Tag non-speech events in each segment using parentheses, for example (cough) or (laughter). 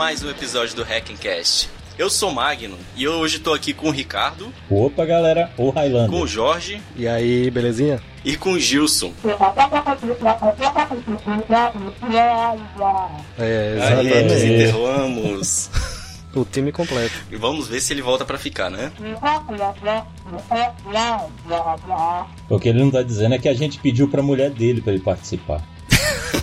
Mais um episódio do Hackencast. Eu sou Magno e eu hoje tô aqui com o Ricardo. Opa, galera, o Highlander. Com o Jorge. E aí, belezinha? E com o Gilson. É, exatamente. Aí, desenterramos. (laughs) O time completo. E vamos ver se ele volta para ficar, né? O que ele não tá dizendo é que a gente pediu pra mulher dele para ele participar.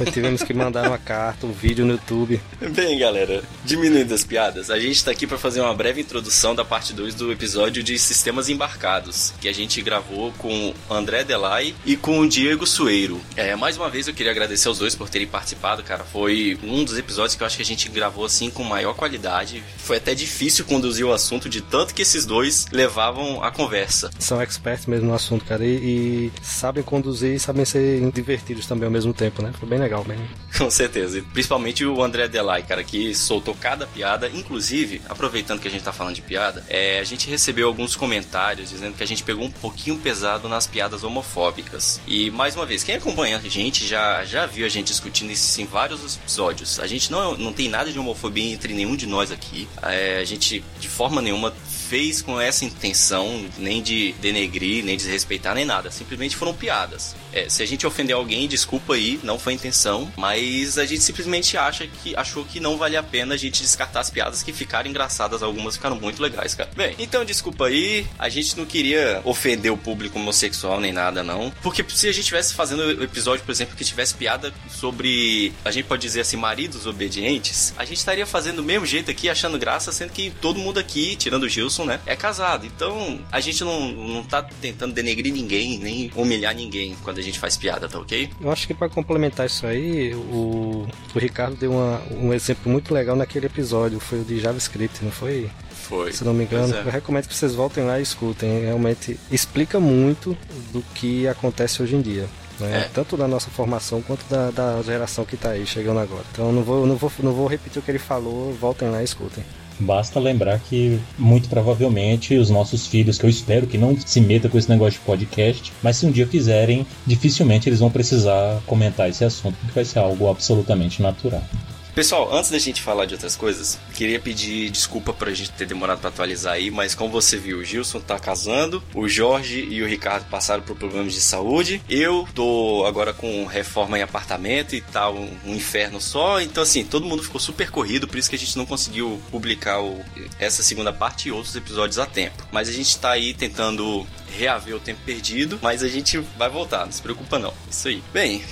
Tivemos que mandar uma carta, um vídeo no YouTube. Bem, galera, diminuindo as piadas, a gente tá aqui para fazer uma breve introdução da parte 2 do episódio de Sistemas Embarcados, que a gente gravou com o André Delay e com o Diego Sueiro. É, mais uma vez eu queria agradecer aos dois por terem participado, cara. Foi um dos episódios que eu acho que a gente gravou assim com maior qualidade. Foi até difícil conduzir o assunto de tanto que esses dois levavam a conversa. São experts mesmo no assunto, cara, e, e sabem conduzir e sabem ser divertidos também ao mesmo tempo, né? Foi bem legal mesmo. Com certeza. Principalmente o André Delay, cara, que soltou cada piada. Inclusive, aproveitando que a gente tá falando de piada, é, a gente recebeu alguns comentários dizendo que a gente pegou um pouquinho pesado nas piadas homofóbicas. E mais uma vez, quem acompanha a gente já, já viu a gente discutindo isso em vários episódios. A gente não, não tem nada de homofobia entre nenhum de nós aqui. É, a gente, de forma nenhuma, fez com essa intenção nem de denegrir, nem desrespeitar, nem nada. Simplesmente foram piadas. É, se a gente ofender alguém, desculpa aí, não foi a mas a gente simplesmente acha que achou que não vale a pena a gente descartar as piadas que ficaram engraçadas, algumas ficaram muito legais, cara. Bem, então desculpa aí, a gente não queria ofender o público homossexual nem nada, não. Porque se a gente tivesse fazendo o episódio, por exemplo, que tivesse piada sobre, a gente pode dizer assim, maridos obedientes, a gente estaria fazendo do mesmo jeito aqui, achando graça, sendo que todo mundo aqui, tirando o Gilson, né, é casado. Então, a gente não, não tá tentando denegrir ninguém, nem humilhar ninguém quando a gente faz piada, tá ok? Eu acho que para complementar isso aí, o, o Ricardo deu uma, um exemplo muito legal naquele episódio, foi o de JavaScript, não foi? Foi. Se não me engano, é. eu recomendo que vocês voltem lá e escutem. Realmente explica muito do que acontece hoje em dia. Né? É. Tanto da nossa formação quanto da, da geração que está aí chegando agora. Então não vou, não, vou, não vou repetir o que ele falou, voltem lá e escutem. Basta lembrar que, muito provavelmente, os nossos filhos, que eu espero que não se metam com esse negócio de podcast, mas se um dia fizerem, dificilmente eles vão precisar comentar esse assunto, porque vai ser algo absolutamente natural. Pessoal, antes da gente falar de outras coisas, queria pedir desculpa por a gente ter demorado para atualizar aí, mas como você viu, o Gilson tá casando, o Jorge e o Ricardo passaram por problemas de saúde, eu tô agora com reforma em apartamento e tal, tá um, um inferno só, então assim, todo mundo ficou super corrido, por isso que a gente não conseguiu publicar o, essa segunda parte e outros episódios a tempo. Mas a gente tá aí tentando reaver o tempo perdido, mas a gente vai voltar, não se preocupa não. Isso aí. Bem,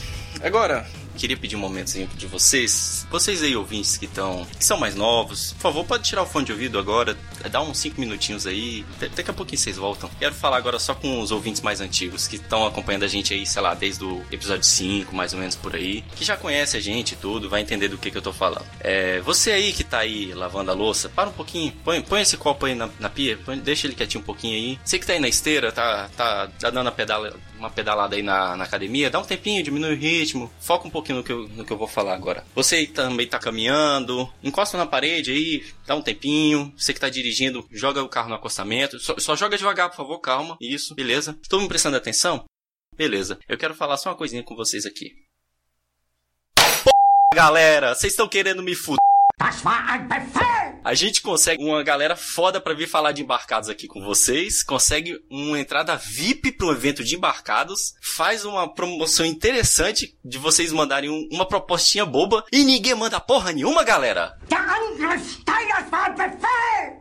agora queria pedir um momentozinho de vocês. Vocês aí, ouvintes que estão. que são mais novos, por favor, pode tirar o fone de ouvido agora, dá uns 5 minutinhos aí. Daqui a pouquinho vocês voltam. Quero falar agora só com os ouvintes mais antigos, que estão acompanhando a gente aí, sei lá, desde o episódio 5, mais ou menos por aí. Que já conhece a gente e tudo, vai entender do que, que eu tô falando. É, você aí que tá aí lavando a louça, para um pouquinho, põe, põe esse copo aí na, na pia, põe, deixa ele quietinho um pouquinho aí. Você que tá aí na esteira, tá, tá, tá dando a pedala, uma pedalada aí na, na academia, dá um tempinho, diminui o ritmo, foca um pouquinho no que, eu, no que eu vou falar agora. Você também tá caminhando, encosta na parede aí, dá um tempinho. Você que tá dirigindo, joga o carro no acostamento. Só, só joga devagar, por favor, calma. Isso, beleza? Estou me prestando atenção? Beleza. Eu quero falar só uma coisinha com vocês aqui. P galera, vocês estão querendo me fuder. A gente consegue uma galera foda para vir falar de embarcados aqui com vocês, consegue uma entrada VIP para um evento de embarcados, faz uma promoção interessante de vocês mandarem um, uma propostinha boba e ninguém manda porra nenhuma, galera.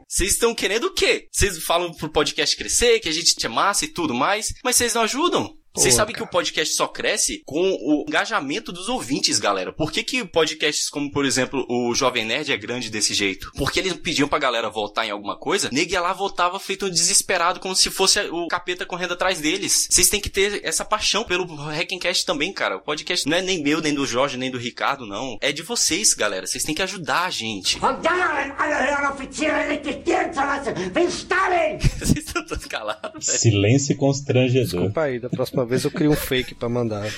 Vocês estão querendo o quê? Vocês falam pro podcast crescer, que a gente é massa e tudo mais, mas vocês não ajudam. Vocês sabem que o podcast só cresce com o engajamento dos ouvintes, galera. Por que, que podcasts como, por exemplo, o Jovem Nerd é grande desse jeito? Porque eles pediam pra galera votar em alguma coisa, nego ia lá votava feito um desesperado, como se fosse o capeta correndo atrás deles. Vocês têm que ter essa paixão pelo Hackencast também, cara. O podcast não é nem meu, nem do Jorge, nem do Ricardo, não. É de vocês, galera. Vocês têm que ajudar a gente. (laughs) Vocês estão todos calados. Silêncio constrangedor. Desculpa aí, da próxima vez eu crio um fake pra mandar. (laughs)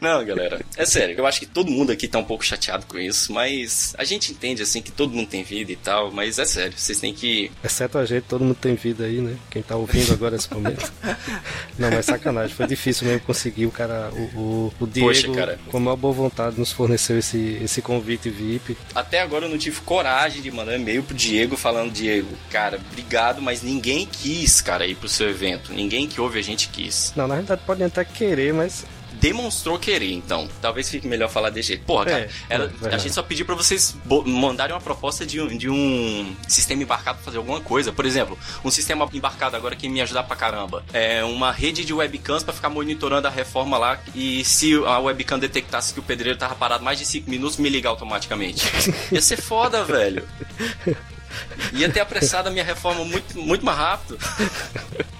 Não, galera, é sério. Eu acho que todo mundo aqui tá um pouco chateado com isso, mas a gente entende, assim, que todo mundo tem vida e tal, mas é sério, vocês têm que. Exceto a gente, todo mundo tem vida aí, né? Quem tá ouvindo agora nesse momento. (laughs) Não, mas sacanagem, foi difícil mesmo conseguir o cara, o, o, o Diego, Poxa, cara. com a maior boa vontade, nos forneceu esse, esse convite VIP. Até agora eu não tive coragem de mandar e-mail pro Diego falando, Diego, cara, obrigado, mas ninguém quis, cara, ir pro seu evento. Ninguém que ouve a gente quis. Não, na realidade pode até querer, mas demonstrou querer, então. Talvez fique melhor falar desse jeito. Porra, cara, é, a gente só pediu para vocês mandarem uma proposta de um, de um sistema embarcado pra fazer alguma coisa. Por exemplo, um sistema embarcado agora que me ajudar pra caramba. É uma rede de webcams para ficar monitorando a reforma lá e se a webcam detectasse que o pedreiro tava parado mais de 5 minutos, me ligar automaticamente. (laughs) Ia ser foda, velho. Ia ter apressado a minha reforma muito, muito mais rápido. (laughs)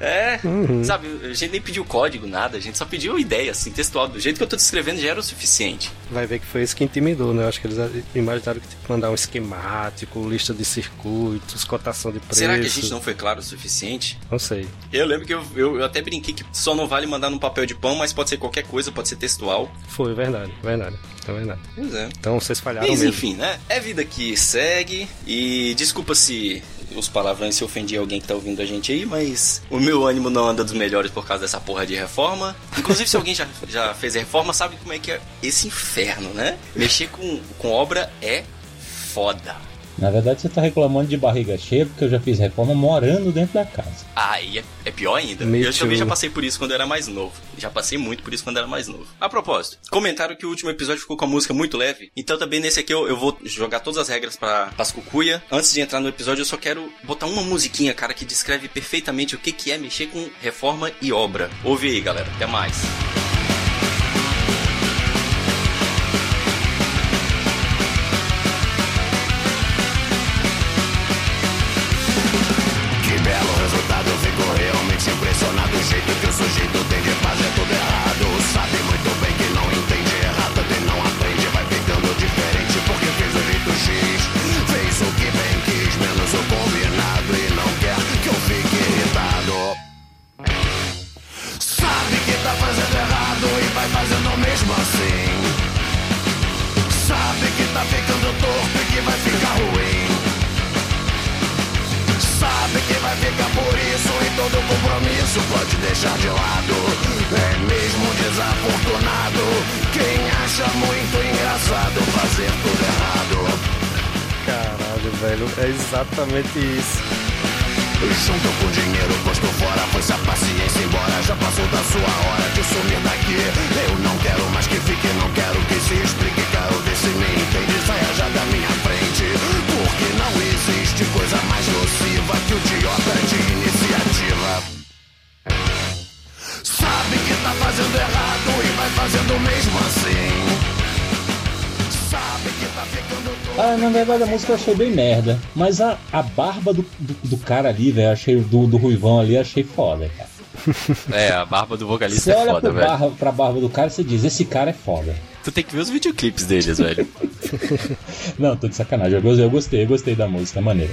É, uhum. sabe, a gente nem pediu código, nada, a gente só pediu ideia, assim, textual. Do jeito que eu tô descrevendo já era o suficiente. Vai ver que foi isso que intimidou, né? Eu acho que eles imaginaram que tinha que mandar um esquemático, lista de circuitos, cotação de preço. Será que a gente não foi claro o suficiente? Não sei. Eu lembro que eu, eu, eu até brinquei que só não vale mandar num papel de pão, mas pode ser qualquer coisa, pode ser textual. Foi, verdade, verdade. É verdade. Pois é. Então vocês falharam mas, mesmo. enfim, né? É vida que segue. E desculpa se os palavrões se ofendi alguém que tá ouvindo a gente aí, mas o meu ânimo não anda dos melhores por causa dessa porra de reforma. Inclusive, se alguém já, já fez reforma, sabe como é que é esse inferno, né? Mexer com, com obra é foda. Na verdade, você tá reclamando de barriga cheia porque eu já fiz reforma morando dentro da casa. Ah, e é, é pior ainda. Me eu too. também já passei por isso quando eu era mais novo. Já passei muito por isso quando eu era mais novo. A propósito, comentaram que o último episódio ficou com a música muito leve. Então também nesse aqui eu, eu vou jogar todas as regras pra as cucuia. Antes de entrar no episódio, eu só quero botar uma musiquinha, cara, que descreve perfeitamente o que, que é mexer com reforma e obra. Ouve aí, galera. Até mais. Exatamente isso. Junto com dinheiro posto fora, foi-se a paciência embora. Já passou da sua hora de sumir daqui. Eu não quero mais que fique, não quero que se explique. Quero ver se me entende, saia já da minha frente. Porque não existe coisa mais nociva que o idiota de tá fazendo errado e vai fazendo mesmo assim. Ah, na verdade a música eu achei bem merda. Mas a, a barba do, do, do cara ali, velho, achei do, do Ruivão ali, achei foda, cara. (laughs) É, a barba do vocalista você é foda, velho. Você olha pra barba do cara e você diz, esse cara é foda. Tu tem que ver os videoclipes deles, velho. (laughs) Não, tô de sacanagem. Eu gostei, eu gostei, eu gostei da música, é maneira.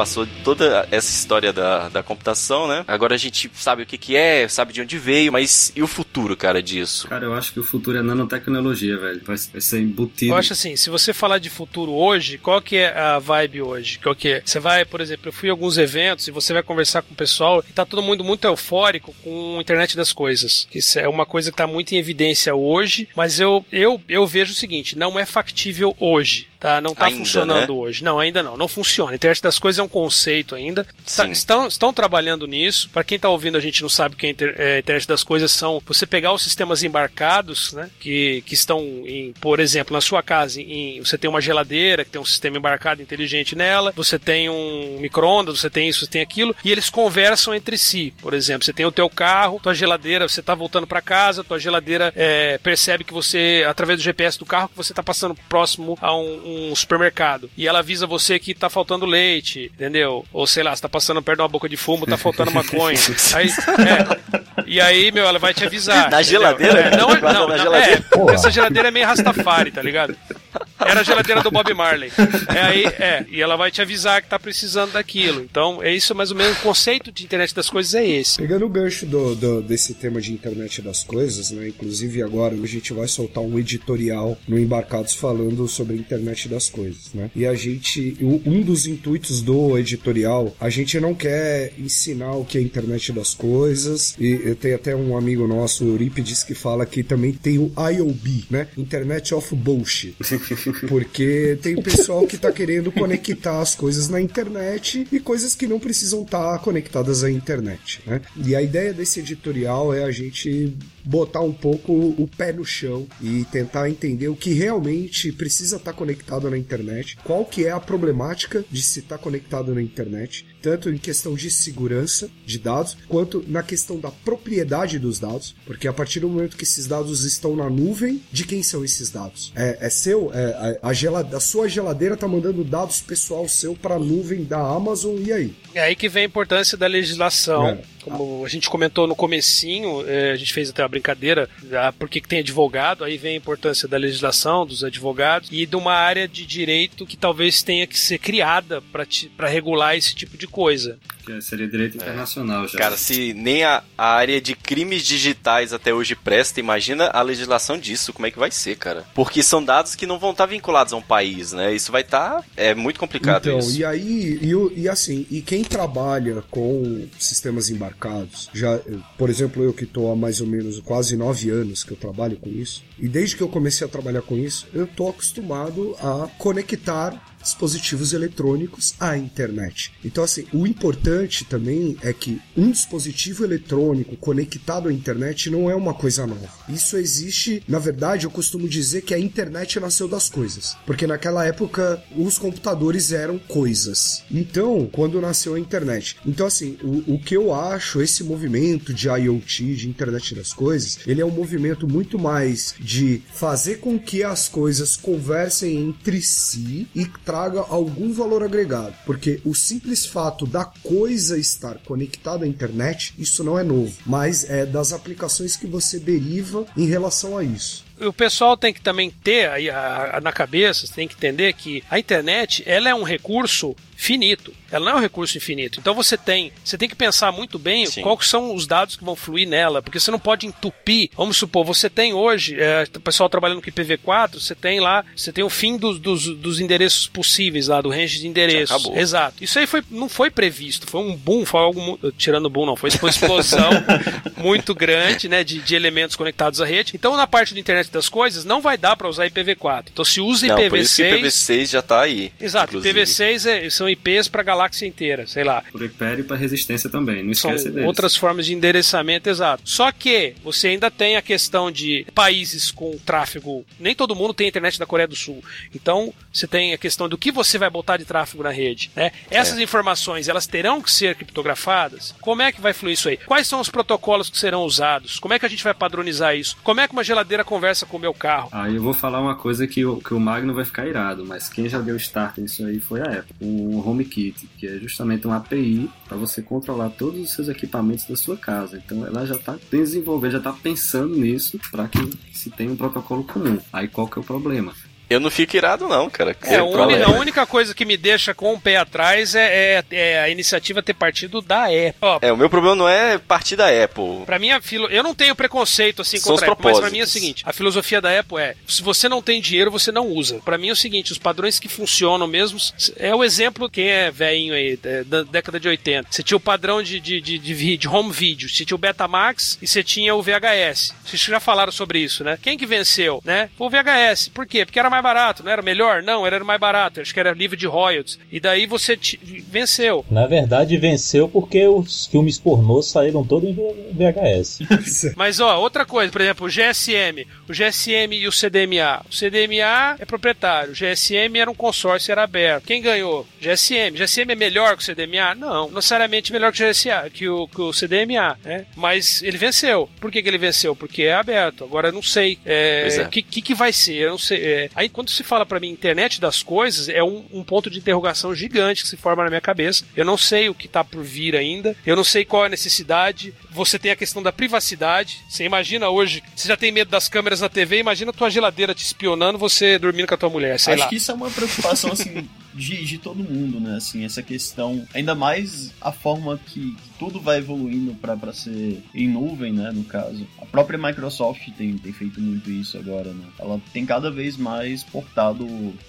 Passou toda essa história da, da computação, né? Agora a gente sabe o que, que é, sabe de onde veio, mas e o futuro, cara, disso? Cara, eu acho que o futuro é nanotecnologia, velho. Vai, vai ser embutido. Eu acho assim, se você falar de futuro hoje, qual que é a vibe hoje? Qual que é? Você vai, por exemplo, eu fui a alguns eventos e você vai conversar com o pessoal e tá todo mundo muito eufórico com a internet das coisas. Isso é uma coisa que tá muito em evidência hoje, mas eu, eu, eu vejo o seguinte, não é factível hoje. Tá, não está funcionando né? hoje. Não, ainda não. Não funciona. A internet das coisas é um conceito ainda. Tá, estão, estão trabalhando nisso. Para quem está ouvindo, a gente não sabe o que é a internet das coisas são você pegar os sistemas embarcados, né? Que, que estão em, por exemplo, na sua casa, em, você tem uma geladeira que tem um sistema embarcado inteligente nela, você tem um micro-ondas, você tem isso, você tem aquilo, e eles conversam entre si. Por exemplo, você tem o teu carro, tua geladeira, você está voltando para casa, tua geladeira é, percebe que você, através do GPS do carro, que você está passando próximo a um um supermercado e ela avisa você que tá faltando leite, entendeu? Ou sei lá, você tá passando perto de uma boca de fumo, tá faltando maconha. (laughs) aí, é, e aí, meu, ela vai te avisar. Na entendeu? geladeira? É, não, não, na geladeira. É, essa geladeira é meio Rastafari, tá ligado? Era a geladeira do Bob Marley. É aí, é, e ela vai te avisar que tá precisando daquilo. Então, é isso mais ou menos, o conceito de internet das coisas é esse. Pegando o gancho do, do, desse tema de internet das coisas, né? Inclusive agora a gente vai soltar um editorial no Embarcados falando sobre a internet das coisas, né? E a gente, um dos intuitos do editorial, a gente não quer ensinar o que é a internet das coisas. E tem até um amigo nosso, o Eurípides, que fala que também tem o IOB, né? Internet of Bullshit. (laughs) Porque tem pessoal que tá querendo conectar as coisas na internet e coisas que não precisam estar tá conectadas à internet, né? E a ideia desse editorial é a gente botar um pouco o pé no chão e tentar entender o que realmente precisa estar tá conectado na internet, qual que é a problemática de se estar tá conectado na internet, tanto em questão de segurança de dados, quanto na questão da propriedade dos dados, porque a partir do momento que esses dados estão na nuvem, de quem são esses dados? É, é seu? É, a, a, a sua geladeira está mandando dados pessoal seu para a nuvem da Amazon, e aí? É aí que vem a importância da legislação. É. Como a gente comentou no comecinho, é, a gente fez até uma brincadeira, ah, por que tem advogado, aí vem a importância da legislação, dos advogados, e de uma área de direito que talvez tenha que ser criada para regular esse tipo de coisa. Que seria direito é. internacional já. Cara, se nem a, a, área de crimes digitais até hoje presta, imagina a legislação disso, como é que vai ser, cara? Porque são dados que não vão estar vinculados a um país, né? Isso vai estar. é muito complicado então, isso. E aí, e, e assim, e quem trabalha com sistemas embarcados, já, por exemplo, eu que estou há mais ou menos quase nove anos que eu trabalho com isso, e desde que eu comecei a trabalhar com isso, eu estou acostumado a conectar dispositivos eletrônicos à internet. Então, assim, o importante também é que um dispositivo eletrônico conectado à internet não é uma coisa nova. Isso existe, na verdade, eu costumo dizer que a internet nasceu das coisas, porque naquela época os computadores eram coisas. Então, quando nasceu a internet. Então, assim, o, o que eu acho, esse movimento de IoT, de internet das coisas, ele é um movimento muito mais de fazer com que as coisas conversem entre si e traga algum valor agregado, porque o simples fato da coisa estar conectada à internet, isso não é novo, mas é das aplicações que você deriva em relação a isso. O pessoal tem que também ter aí na cabeça, tem que entender que a internet ela é um recurso finito. Ela não é um recurso infinito. Então você tem, você tem que pensar muito bem Sim. quais são os dados que vão fluir nela, porque você não pode entupir. Vamos supor, você tem hoje, é, o pessoal trabalhando com IPv4, você tem lá, você tem o fim dos, dos, dos endereços possíveis lá, do range de endereços. Exato. Isso aí foi, não foi previsto, foi um boom, foi algo, tirando boom não, foi uma explosão (laughs) muito grande, né, de, de elementos conectados à rede. Então na parte da internet das coisas não vai dar para usar IPv4. Então se usa não, IPv6, IPv6 já está aí. Exato, inclusive. IPv6 é, são IPs para a galáxia inteira, sei lá. Por império e para resistência também, não esquece São deles. outras formas de endereçamento, exato. Só que você ainda tem a questão de países com tráfego. Nem todo mundo tem internet da Coreia do Sul. Então, você tem a questão do que você vai botar de tráfego na rede. Né? Essas é. informações, elas terão que ser criptografadas? Como é que vai fluir isso aí? Quais são os protocolos que serão usados? Como é que a gente vai padronizar isso? Como é que uma geladeira conversa com o meu carro? Aí ah, eu vou falar uma coisa que o, que o Magno vai ficar irado, mas quem já deu start nisso aí foi a Apple. O HomeKit, que é justamente uma API para você controlar todos os seus equipamentos da sua casa. Então ela já está desenvolvendo, já está pensando nisso para que se tenha um protocolo comum. Aí qual que é o problema? Eu não fico irado, não, cara. É, a, uni- a única coisa que me deixa com o pé atrás é, é- é a iniciativa ter partido da Apple. Ó, É, o meu problema não é partir da Apple. Pra mim, a filo... eu não tenho preconceito assim São contra a Apple, mas pra mim é o seguinte: a filosofia da Apple é: se você não tem dinheiro, você não usa. Pra mim é o seguinte: os padrões que funcionam mesmo. É o exemplo, quem é velhinho aí, da, da década de 80. Você tinha o padrão de, de, de, de, de home video, você tinha o Betamax e você tinha o VHS. Vocês já falaram sobre isso, né? Quem que venceu, né? Foi o VHS. Por quê? Porque era mais barato, não era melhor? Não, era mais barato. Acho que era livre de royalties. E daí você venceu. Na verdade, venceu porque os filmes pornôs saíram todos em VHS. (laughs) Mas ó, outra coisa, por exemplo, o GSM, o GSM e o CDMA. O CDMA é proprietário, o GSM era um consórcio, era aberto. Quem ganhou? GSM. GSM é melhor que o CDMA? Não, não necessariamente melhor que o GSA, que o, que o CDMA, né? Mas ele venceu. Por que, que ele venceu? Porque é aberto. Agora eu não sei é, Pois é. o que, que, que vai ser. Eu não sei. é. Aí quando se fala pra mim internet das coisas, é um, um ponto de interrogação gigante que se forma na minha cabeça. Eu não sei o que tá por vir ainda. Eu não sei qual é a necessidade. Você tem a questão da privacidade. Você imagina hoje, você já tem medo das câmeras na TV, imagina a tua geladeira te espionando, você dormindo com a tua mulher, sei Acho lá. que isso é uma preocupação, assim, (laughs) de, de todo mundo, né? Assim, essa questão, ainda mais a forma que, que tudo vai evoluindo pra pra ser em nuvem, né? No caso. A própria Microsoft tem, tem feito muito isso agora, né? Ela tem cada vez mais portado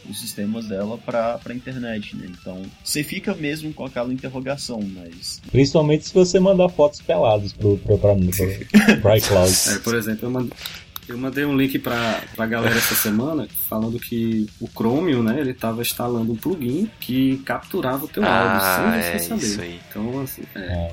os sistemas dela pra, pra internet, né? Então, você fica mesmo com aquela interrogação, mas Principalmente se você mandar fotos peladas pro, pro, pra, pro, pro iCloud. É, por exemplo, eu mandei, eu mandei um link pra, pra galera essa semana falando que o Chromium, né, ele tava instalando um plugin que capturava o teu Ah, áudio é sem você saber. isso aí. Então, assim, é. É,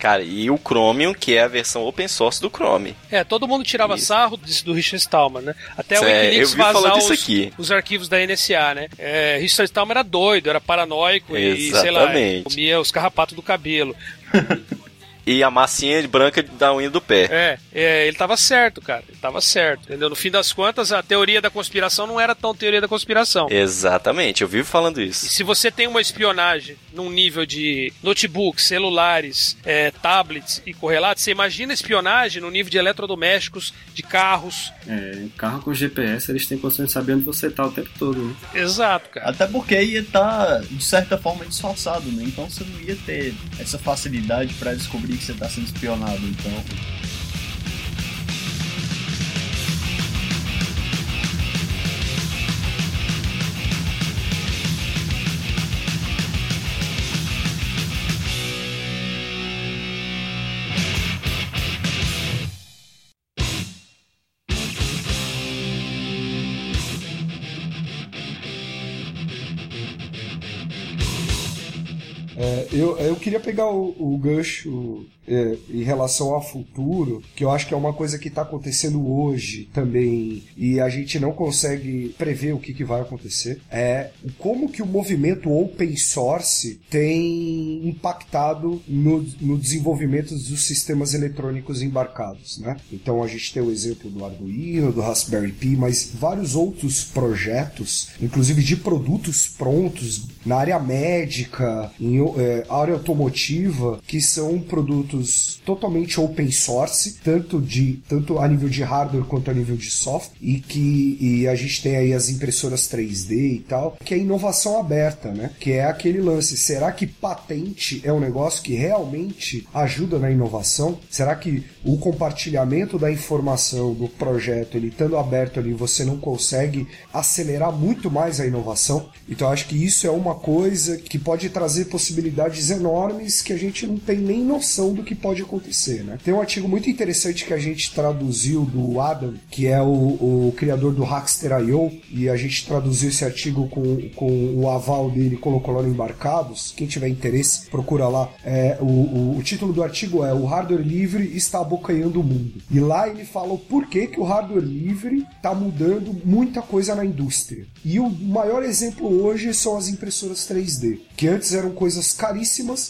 Cara, e o Chromium, que é a versão open source do Chrome. É, todo mundo tirava Isso. sarro disso do Richard Stallman, né? Até o É, Wikileaks vazar os, aqui. os arquivos da NSA, né? É, Richard Stallman era doido, era paranoico e, sei lá, Exatamente. comia os carrapatos do cabelo. (laughs) E a massinha branca da unha do pé. É, é, ele tava certo, cara. Ele tava certo, entendeu? No fim das contas, a teoria da conspiração não era tão teoria da conspiração. Exatamente, eu vivo falando E isso. se você tem uma espionagem num nível de notebooks, celulares, é, tablets e correlatos, você imagina espionagem no nível de eletrodomésticos, de carros. É, carro com GPS, eles têm condições de saber onde você tá o tempo todo, né? Exato, cara. Até porque ia estar, de certa forma, disfarçado, né? Então você não ia ter essa facilidade pra descobrir que você tá sendo espionado. Então, queria pegar o, o gancho é, em relação ao futuro, que eu acho que é uma coisa que está acontecendo hoje também, e a gente não consegue prever o que, que vai acontecer, é como que o movimento open source tem impactado no, no desenvolvimento dos sistemas eletrônicos embarcados, né? Então a gente tem o exemplo do Arduino, do Raspberry Pi, mas vários outros projetos, inclusive de produtos prontos na área médica, em é, área automotiva, que são produtos totalmente open source, tanto de tanto a nível de hardware quanto a nível de software, e que e a gente tem aí as impressoras 3D e tal, que é inovação aberta, né? Que é aquele lance, será que patente é um negócio que realmente ajuda na inovação? Será que o compartilhamento da informação do projeto, ele estando aberto ali, você não consegue acelerar muito mais a inovação? Então acho que isso é uma coisa que pode trazer possibilidades enormes que a gente não tem nem noção do que pode acontecer, né? Tem um artigo muito interessante que a gente traduziu do Adam, que é o, o criador do Hackster.io, e a gente traduziu esse artigo com, com o aval dele, colocou lá no Embarcados. Quem tiver interesse, procura lá. É, o, o, o título do artigo é O Hardware Livre está abocanhando o mundo. E lá ele fala o porquê que o hardware livre está mudando muita coisa na indústria. E o maior exemplo hoje são as impressoras 3D, que antes eram coisas caríssimas,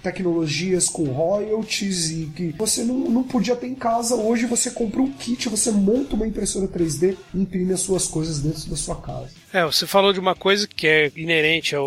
tecnologias com royalties e que você não, não podia ter em casa. Hoje você compra um kit, você monta uma impressora 3D e imprime as suas coisas dentro da sua casa. É, você falou de uma coisa que é inerente à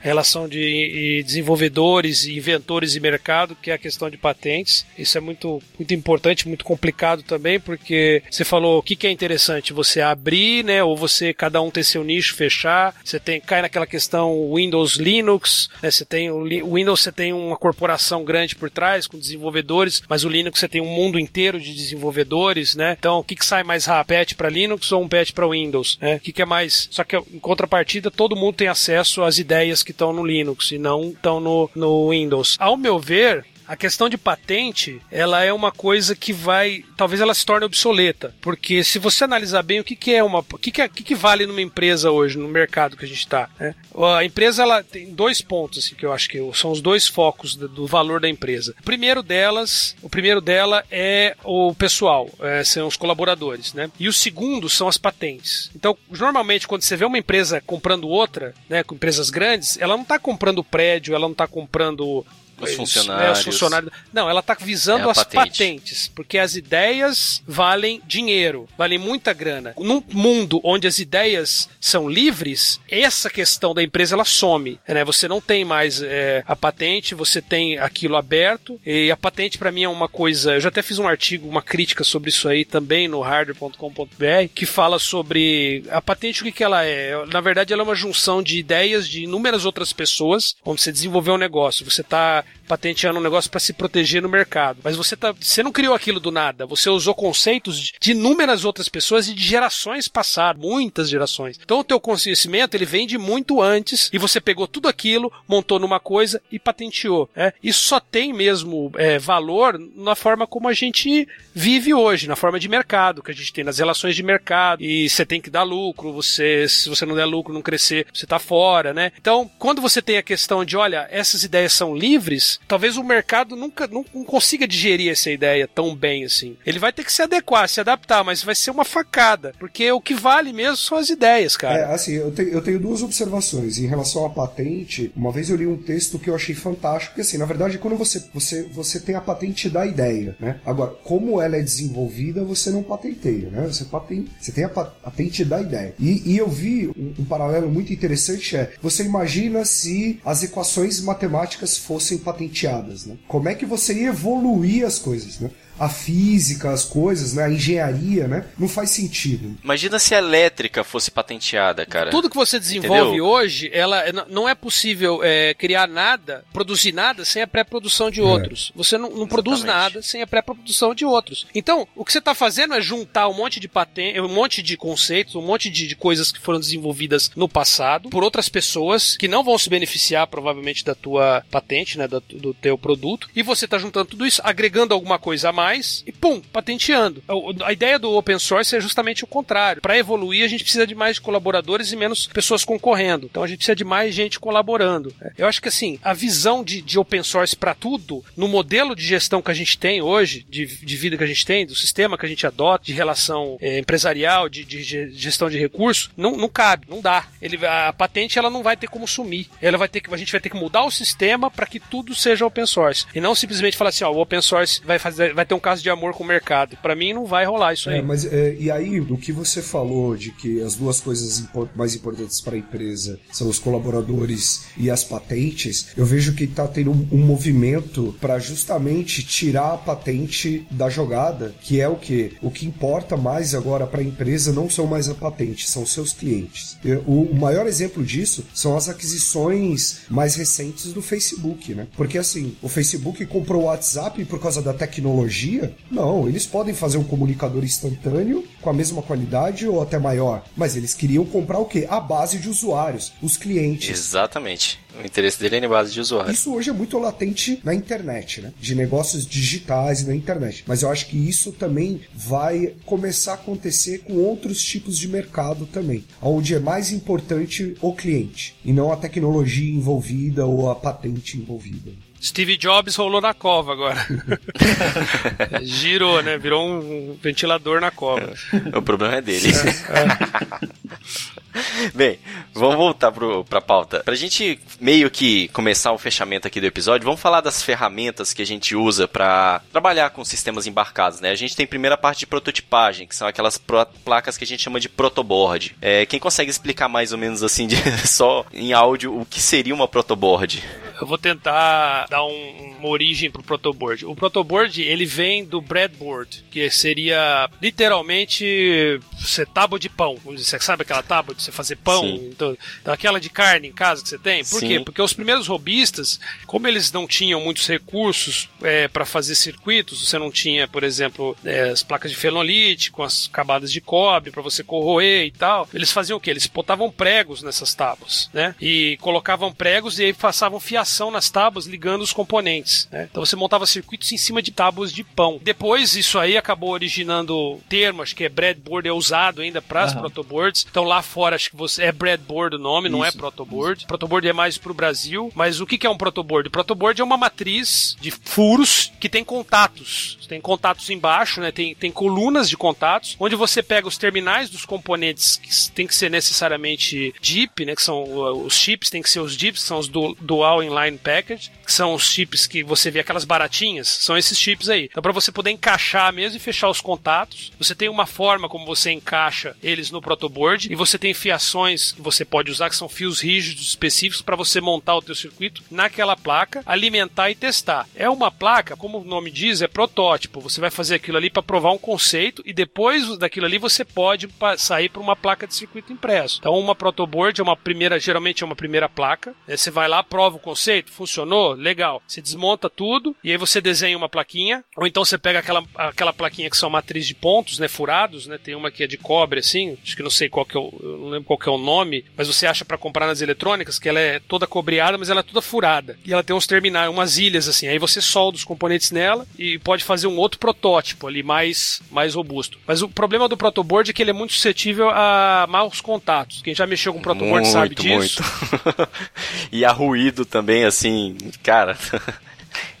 relação de desenvolvedores, inventores e mercado, que é a questão de patentes. Isso é muito, muito importante, muito complicado também, porque você falou o que, que é interessante, você abrir, né, ou você cada um ter seu nicho, fechar. Você tem cai naquela questão Windows, Linux, né, você tem o, Windows, você tem uma corporação grande por trás com desenvolvedores, mas o Linux você tem um mundo inteiro de desenvolvedores, né? Então, o que, que sai mais rápido, patch para Linux ou um patch para Windows? Né? O que, que é mais só que em contrapartida, todo mundo tem acesso às ideias que estão no Linux e não estão no, no Windows. Ao meu ver, a questão de patente, ela é uma coisa que vai, talvez ela se torne obsoleta, porque se você analisar bem o que, que é uma, o que, que, é, o que, que vale numa empresa hoje, no mercado que a gente está, né? a empresa ela tem dois pontos assim, que eu acho que são os dois focos do, do, valor da empresa. O primeiro delas, o primeiro dela é o pessoal, é, são os colaboradores, né? E o segundo são as patentes. Então, normalmente quando você vê uma empresa comprando outra, né, com empresas grandes, ela não está comprando prédio, ela não está comprando os funcionários. É, os funcionários. Não, ela está visando é as patente. patentes, porque as ideias valem dinheiro, valem muita grana. Num mundo onde as ideias são livres, essa questão da empresa ela some. Né? Você não tem mais é, a patente, você tem aquilo aberto, e a patente para mim é uma coisa. Eu já até fiz um artigo, uma crítica sobre isso aí também no hardware.com.br, que fala sobre a patente, o que, que ela é. Na verdade, ela é uma junção de ideias de inúmeras outras pessoas, onde você desenvolveu um negócio. Você está patenteando um negócio para se proteger no mercado. Mas você tá, você não criou aquilo do nada. Você usou conceitos de inúmeras outras pessoas e de gerações passadas, muitas gerações. Então o teu conhecimento ele vem de muito antes e você pegou tudo aquilo, montou numa coisa e patenteou. É? Isso só tem mesmo é, valor na forma como a gente vive hoje, na forma de mercado que a gente tem, nas relações de mercado. E você tem que dar lucro, você se você não der lucro, não crescer, você tá fora, né? Então, quando você tem a questão de, olha, essas ideias são livres, talvez o mercado nunca não, consiga digerir essa ideia tão bem assim. Ele vai ter que se adequar, se adaptar, mas vai ser uma facada, porque o que vale mesmo são as ideias, cara. É, assim, eu, te, eu tenho duas observações. Em relação à patente, uma vez eu li um texto que eu achei fantástico, porque assim, na verdade, quando você, você, você tem a patente da ideia, né? Agora, como ela é desenvolvida, você não patenteia, né? Você, patente, você tem a patente da ideia. E, e eu vi um, um paralelo muito interessante, é, você imagina se as equações matemáticas fossem patenteadas, né? Como é que você evoluir as coisas, né? A física, as coisas, né? A engenharia, né? Não faz sentido. Imagina se a elétrica fosse patenteada, cara. Tudo que você desenvolve Entendeu? hoje, ela não é possível é, criar nada, produzir nada sem a pré-produção de é. outros. É. Você não, não produz nada sem a pré-produção de outros. Então, o que você está fazendo é juntar um monte de patentes, um monte de conceitos, um monte de, de coisas que foram desenvolvidas no passado por outras pessoas que não vão se beneficiar provavelmente da tua patente, né, do, do teu produto, e você está juntando tudo isso, agregando alguma coisa a mais mais e pum, patenteando. A ideia do open source é justamente o contrário. Para evoluir, a gente precisa de mais colaboradores e menos pessoas concorrendo. Então a gente precisa de mais gente colaborando. Eu acho que assim, a visão de, de open source para tudo, no modelo de gestão que a gente tem hoje, de, de vida que a gente tem, do sistema que a gente adota, de relação é, empresarial, de, de, gestão de recursos, não, não cabe, não dá. Ele, a patente ela não vai ter como sumir. Ela vai ter que, a gente vai ter que mudar o sistema para que tudo seja open source. E não simplesmente falar assim, ó, o open source vai, fazer, vai ter caso de amor com o mercado. Para mim não vai rolar isso é, aí. Mas é, e aí, o que você falou de que as duas coisas mais importantes para a empresa são os colaboradores e as patentes, eu vejo que está tendo um, um movimento para justamente tirar a patente da jogada, que é o que o que importa mais agora para a empresa não são mais a patente, são seus clientes. O, o maior exemplo disso são as aquisições mais recentes do Facebook, né? Porque assim, o Facebook comprou o WhatsApp por causa da tecnologia não, eles podem fazer um comunicador instantâneo com a mesma qualidade ou até maior, mas eles queriam comprar o quê? A base de usuários, os clientes. Exatamente. O interesse dele é na base de usuários. Isso hoje é muito latente na internet, né? De negócios digitais na internet. Mas eu acho que isso também vai começar a acontecer com outros tipos de mercado também, onde é mais importante o cliente e não a tecnologia envolvida ou a patente envolvida. Steve Jobs rolou na cova agora. (laughs) Girou, né? Virou um ventilador na cova. O problema é dele. É, é. Bem, vamos voltar pro, pra pauta. Pra gente meio que começar o fechamento aqui do episódio, vamos falar das ferramentas que a gente usa para trabalhar com sistemas embarcados, né? A gente tem primeira parte de prototipagem, que são aquelas placas que a gente chama de protoboard. É, quem consegue explicar mais ou menos assim, de, (laughs) só em áudio, o que seria uma protoboard? Eu vou tentar dar um, uma origem pro protoboard. O protoboard, ele vem do breadboard, que seria literalmente você tábua de pão. Você sabe aquela tábua de você fazer pão? Então, então, aquela de carne em casa que você tem? Por Sim. quê? Porque os primeiros robistas, como eles não tinham muitos recursos é, para fazer circuitos, você não tinha, por exemplo, é, as placas de fenolite com as camadas de cobre para você corroer e tal. Eles faziam o quê? Eles botavam pregos nessas tábuas, né? E colocavam pregos e aí passavam fiação nas tábuas ligando os componentes. Né? Então você montava circuitos em cima de tábuas de pão. Depois isso aí acabou originando termo, acho que é breadboard é usado ainda para as uhum. protoboards. Então lá fora acho que você é breadboard o nome, isso, não é protoboard. Isso. Protoboard é mais pro Brasil, mas o que, que é um protoboard? Protoboard é uma matriz de furos que tem contatos. Tem contatos embaixo, né? Tem, tem colunas de contatos, onde você pega os terminais dos componentes que tem que ser necessariamente DIP, né? Que são os chips, tem que ser os DIPs, que são os Dual Inline Package, que são os chips que você vê aquelas baratinhas, são esses chips aí. Então, para você poder encaixar mesmo e fechar os contatos, você tem uma forma como você encaixa eles no protoboard e você tem fiações que você pode usar, que são fios rígidos específicos para você montar o teu circuito naquela placa, alimentar e testar. É uma placa, como o nome diz, é protótipo. Você vai fazer aquilo ali para provar um conceito e depois daquilo ali você pode sair para uma placa de circuito impresso. Então, uma protoboard é uma primeira, geralmente é uma primeira placa. Né? Você vai lá, prova o conceito, funcionou, legal. Você desmonta tudo e aí você desenha uma plaquinha, ou então você pega aquela, aquela plaquinha que são matriz de pontos, né, furados, né? Tem uma que é de cobre assim, acho que não sei qual que é o, não lembro qual que é o nome, mas você acha para comprar nas eletrônicas que ela é toda cobreada, mas ela é toda furada. E ela tem uns terminais, umas ilhas assim. Aí você solda os componentes nela e pode fazer um outro protótipo ali mais mais robusto. Mas o problema do protoboard é que ele é muito suscetível a maus contatos. Quem já mexeu com protoboard muito, sabe disso. Muito. (laughs) e a ruído também assim, cara. (laughs)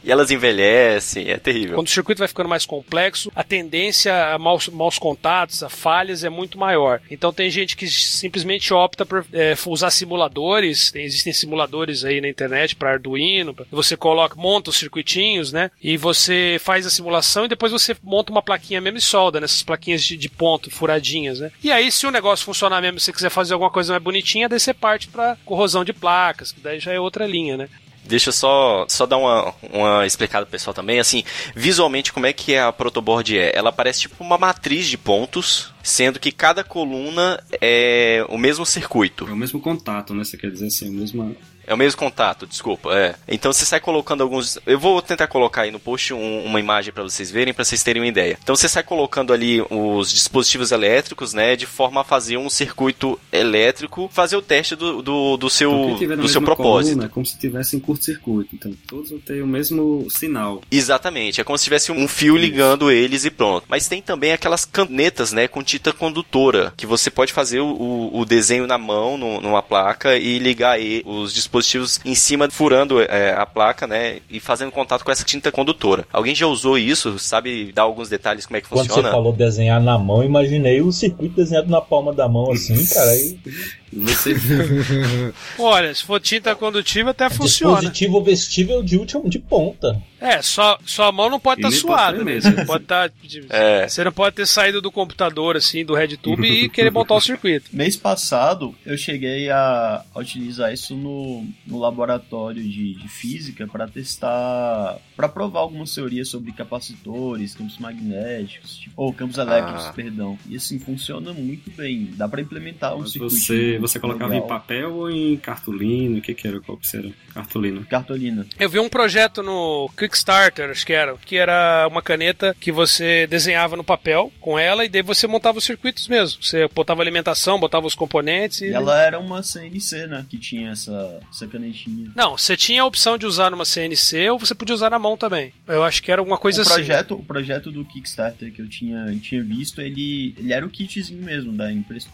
e elas envelhecem, é terrível. Quando o circuito vai ficando mais complexo, a tendência a maus, maus contatos, a falhas é muito maior. Então tem gente que simplesmente opta por é, usar simuladores, tem, existem simuladores aí na internet para Arduino, pra, você coloca, monta os circuitinhos, né? E você faz a simulação e depois você monta uma plaquinha mesmo e solda nessas plaquinhas de, de ponto, furadinhas, né? E aí se o negócio funcionar mesmo, se você quiser fazer alguma coisa mais bonitinha, daí você parte para corrosão de placas, que daí já é outra linha, né? Deixa eu só, só dar uma, uma explicada pessoal também. Assim, visualmente, como é que a protoboard é? Ela parece tipo uma matriz de pontos, sendo que cada coluna é o mesmo circuito. É o mesmo contato, né? Você quer dizer assim, a mesma é o mesmo contato, desculpa. É. Então você sai colocando alguns. Eu vou tentar colocar aí no post um, uma imagem para vocês verem, para vocês terem uma ideia. Então você sai colocando ali os dispositivos elétricos, né, de forma a fazer um circuito elétrico, fazer o teste do, do, do seu, então, do seu propósito. Coluna, é como se tivesse em curto-circuito. Então todos vão ter o mesmo sinal. Exatamente. É como se tivesse um fio ligando eles e pronto. Mas tem também aquelas canetas, né, com tinta condutora, que você pode fazer o, o desenho na mão, no, numa placa e ligar aí os dispositivos dispositivos em cima, furando é, a placa, né? E fazendo contato com essa tinta condutora. Alguém já usou isso? Sabe dar alguns detalhes como é que Quando funciona? Quando você falou desenhar na mão, imaginei o circuito desenhado na palma da mão, assim, cara. (laughs) Olha, se for tinta condutiva, até é funciona. Dispositivo vestível de última de ponta. É, só sua mão não pode estar tá suada. Né? Você, pode tá, é. você não pode ter saído do computador, assim, do RedTube e querer montar o circuito. (laughs) Mês passado, eu cheguei a, utilizar isso no, no laboratório de, de física para testar, para provar algumas teorias sobre capacitores, campos magnéticos, tipo, ou campos elétricos, ah. perdão. E assim, funciona muito bem. Dá para implementar um Mas circuito. Você, você colocava legal. em papel ou em cartolina? O que, que era? Qual que era? Cartolina. Cartolina. Eu vi um projeto no Kickstarter, acho que era, que era uma caneta que você desenhava no papel com ela e daí você montava os circuitos mesmo. Você botava alimentação, botava os componentes e... ela era uma CNC, né? Que tinha essa, essa canetinha. Não, você tinha a opção de usar numa CNC ou você podia usar na mão também. Eu acho que era alguma coisa o assim. projeto, assim. O projeto do Kickstarter que eu tinha, tinha visto, ele, ele era o kitzinho mesmo da,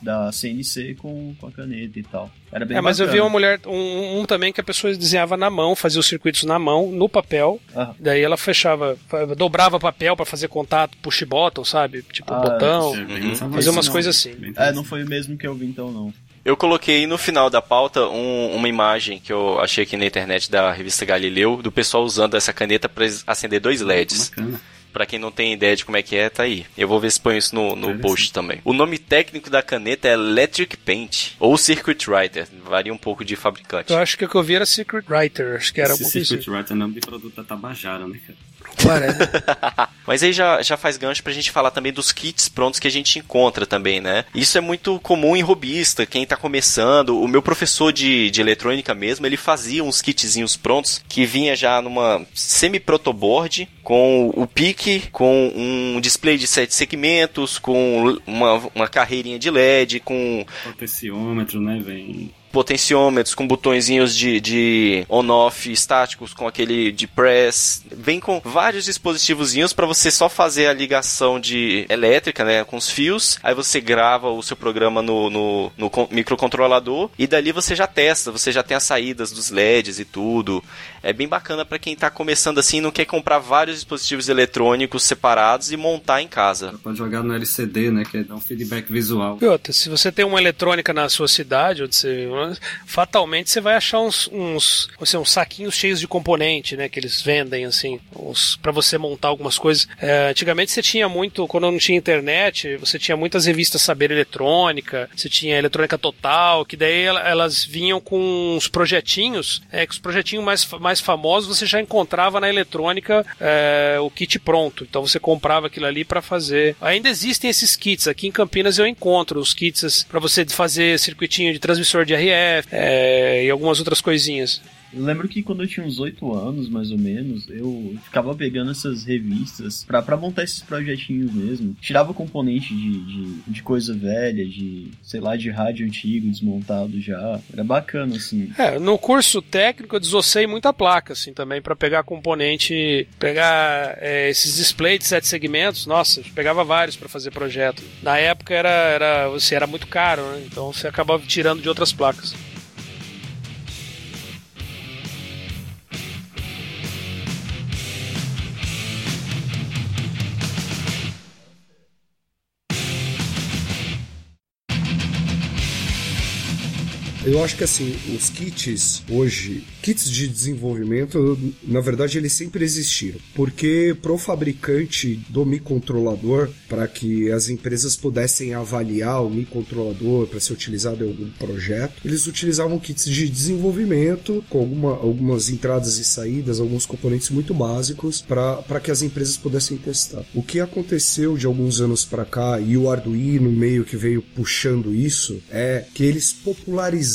da CNC com, com a caneta e tal. Era bem É, mas bacana. eu vi uma mulher, um, um, também que a pessoa desenhava na mão, fazia os circuitos na mão, no papel. Ah. Daí ela fechava, dobrava papel para fazer contato, push button, sabe? Tipo, ah, botão. Uhum. Fazer umas coisas assim. É, não foi o mesmo que eu vi então, não. Eu coloquei no final da pauta um, uma imagem que eu achei aqui na internet da revista Galileu, do pessoal usando essa caneta para acender dois LEDs. Bacana. Pra quem não tem ideia de como é que é, tá aí. Eu vou ver se põe isso no, no post também. O nome técnico da caneta é Electric Paint ou Circuit Writer. Varia um pouco de fabricante. Eu acho que o que eu vi era Secret Writer, acho que era Esse Circuit Writer é nome de produto da Tabajara, né, cara? Parece. (laughs) Mas aí já, já faz gancho pra gente falar também dos kits prontos que a gente encontra também, né? Isso é muito comum em robista, quem tá começando. O meu professor de, de eletrônica mesmo, ele fazia uns kitzinhos prontos que vinha já numa semi-protoboard com o pique, com um display de sete segmentos, com uma, uma carreirinha de LED, com Potenciômetro, né, vem... potenciômetros, com botõezinhos de, de on-off estáticos, com aquele de press. Vem com vários dispositivozinhos para você só fazer a ligação de elétrica, né, com os fios. Aí você grava o seu programa no, no, no con- microcontrolador e dali você já testa, você já tem as saídas dos LEDs e tudo. É bem bacana para quem tá começando assim e não quer comprar vários dispositivos eletrônicos separados e montar em casa. Pode jogar no LCD, né, que dá um feedback visual. E outra, se você tem uma eletrônica na sua cidade, onde você, fatalmente você vai achar uns, uns, assim, uns saquinhos cheios de componente, né, que eles vendem assim, para você montar algumas coisas. É, antigamente você tinha muito, quando não tinha internet, você tinha muitas revistas Saber Eletrônica, você tinha Eletrônica Total, que daí ela- elas vinham com uns projetinhos, é, que os projetinhos mais, fa- mais famosos você já encontrava na eletrônica é, o kit pronto. Então você comprava aquilo ali para fazer. Ainda existem esses kits. Aqui em Campinas eu encontro os kits para você fazer circuitinho de transmissor de RF é, e algumas outras coisinhas. Eu lembro que quando eu tinha uns 8 anos, mais ou menos, eu ficava pegando essas revistas pra, pra montar esses projetinhos mesmo. Tirava componente de, de, de coisa velha, de, sei lá, de rádio antigo desmontado já. Era bacana, assim. É, no curso técnico eu desossei muita placa, assim, também, para pegar componente, pegar é, esses displays de sete segmentos, nossa, eu pegava vários para fazer projeto. Na época era, era, você era muito caro, né? Então você acabava tirando de outras placas. Eu acho que assim, os kits hoje, kits de desenvolvimento, na verdade eles sempre existiram. Porque pro fabricante do microcontrolador, para que as empresas pudessem avaliar o microcontrolador para ser utilizado em algum projeto, eles utilizavam kits de desenvolvimento com alguma, algumas entradas e saídas, alguns componentes muito básicos para que as empresas pudessem testar. O que aconteceu de alguns anos para cá e o Arduino meio que veio puxando isso é que eles popularizaram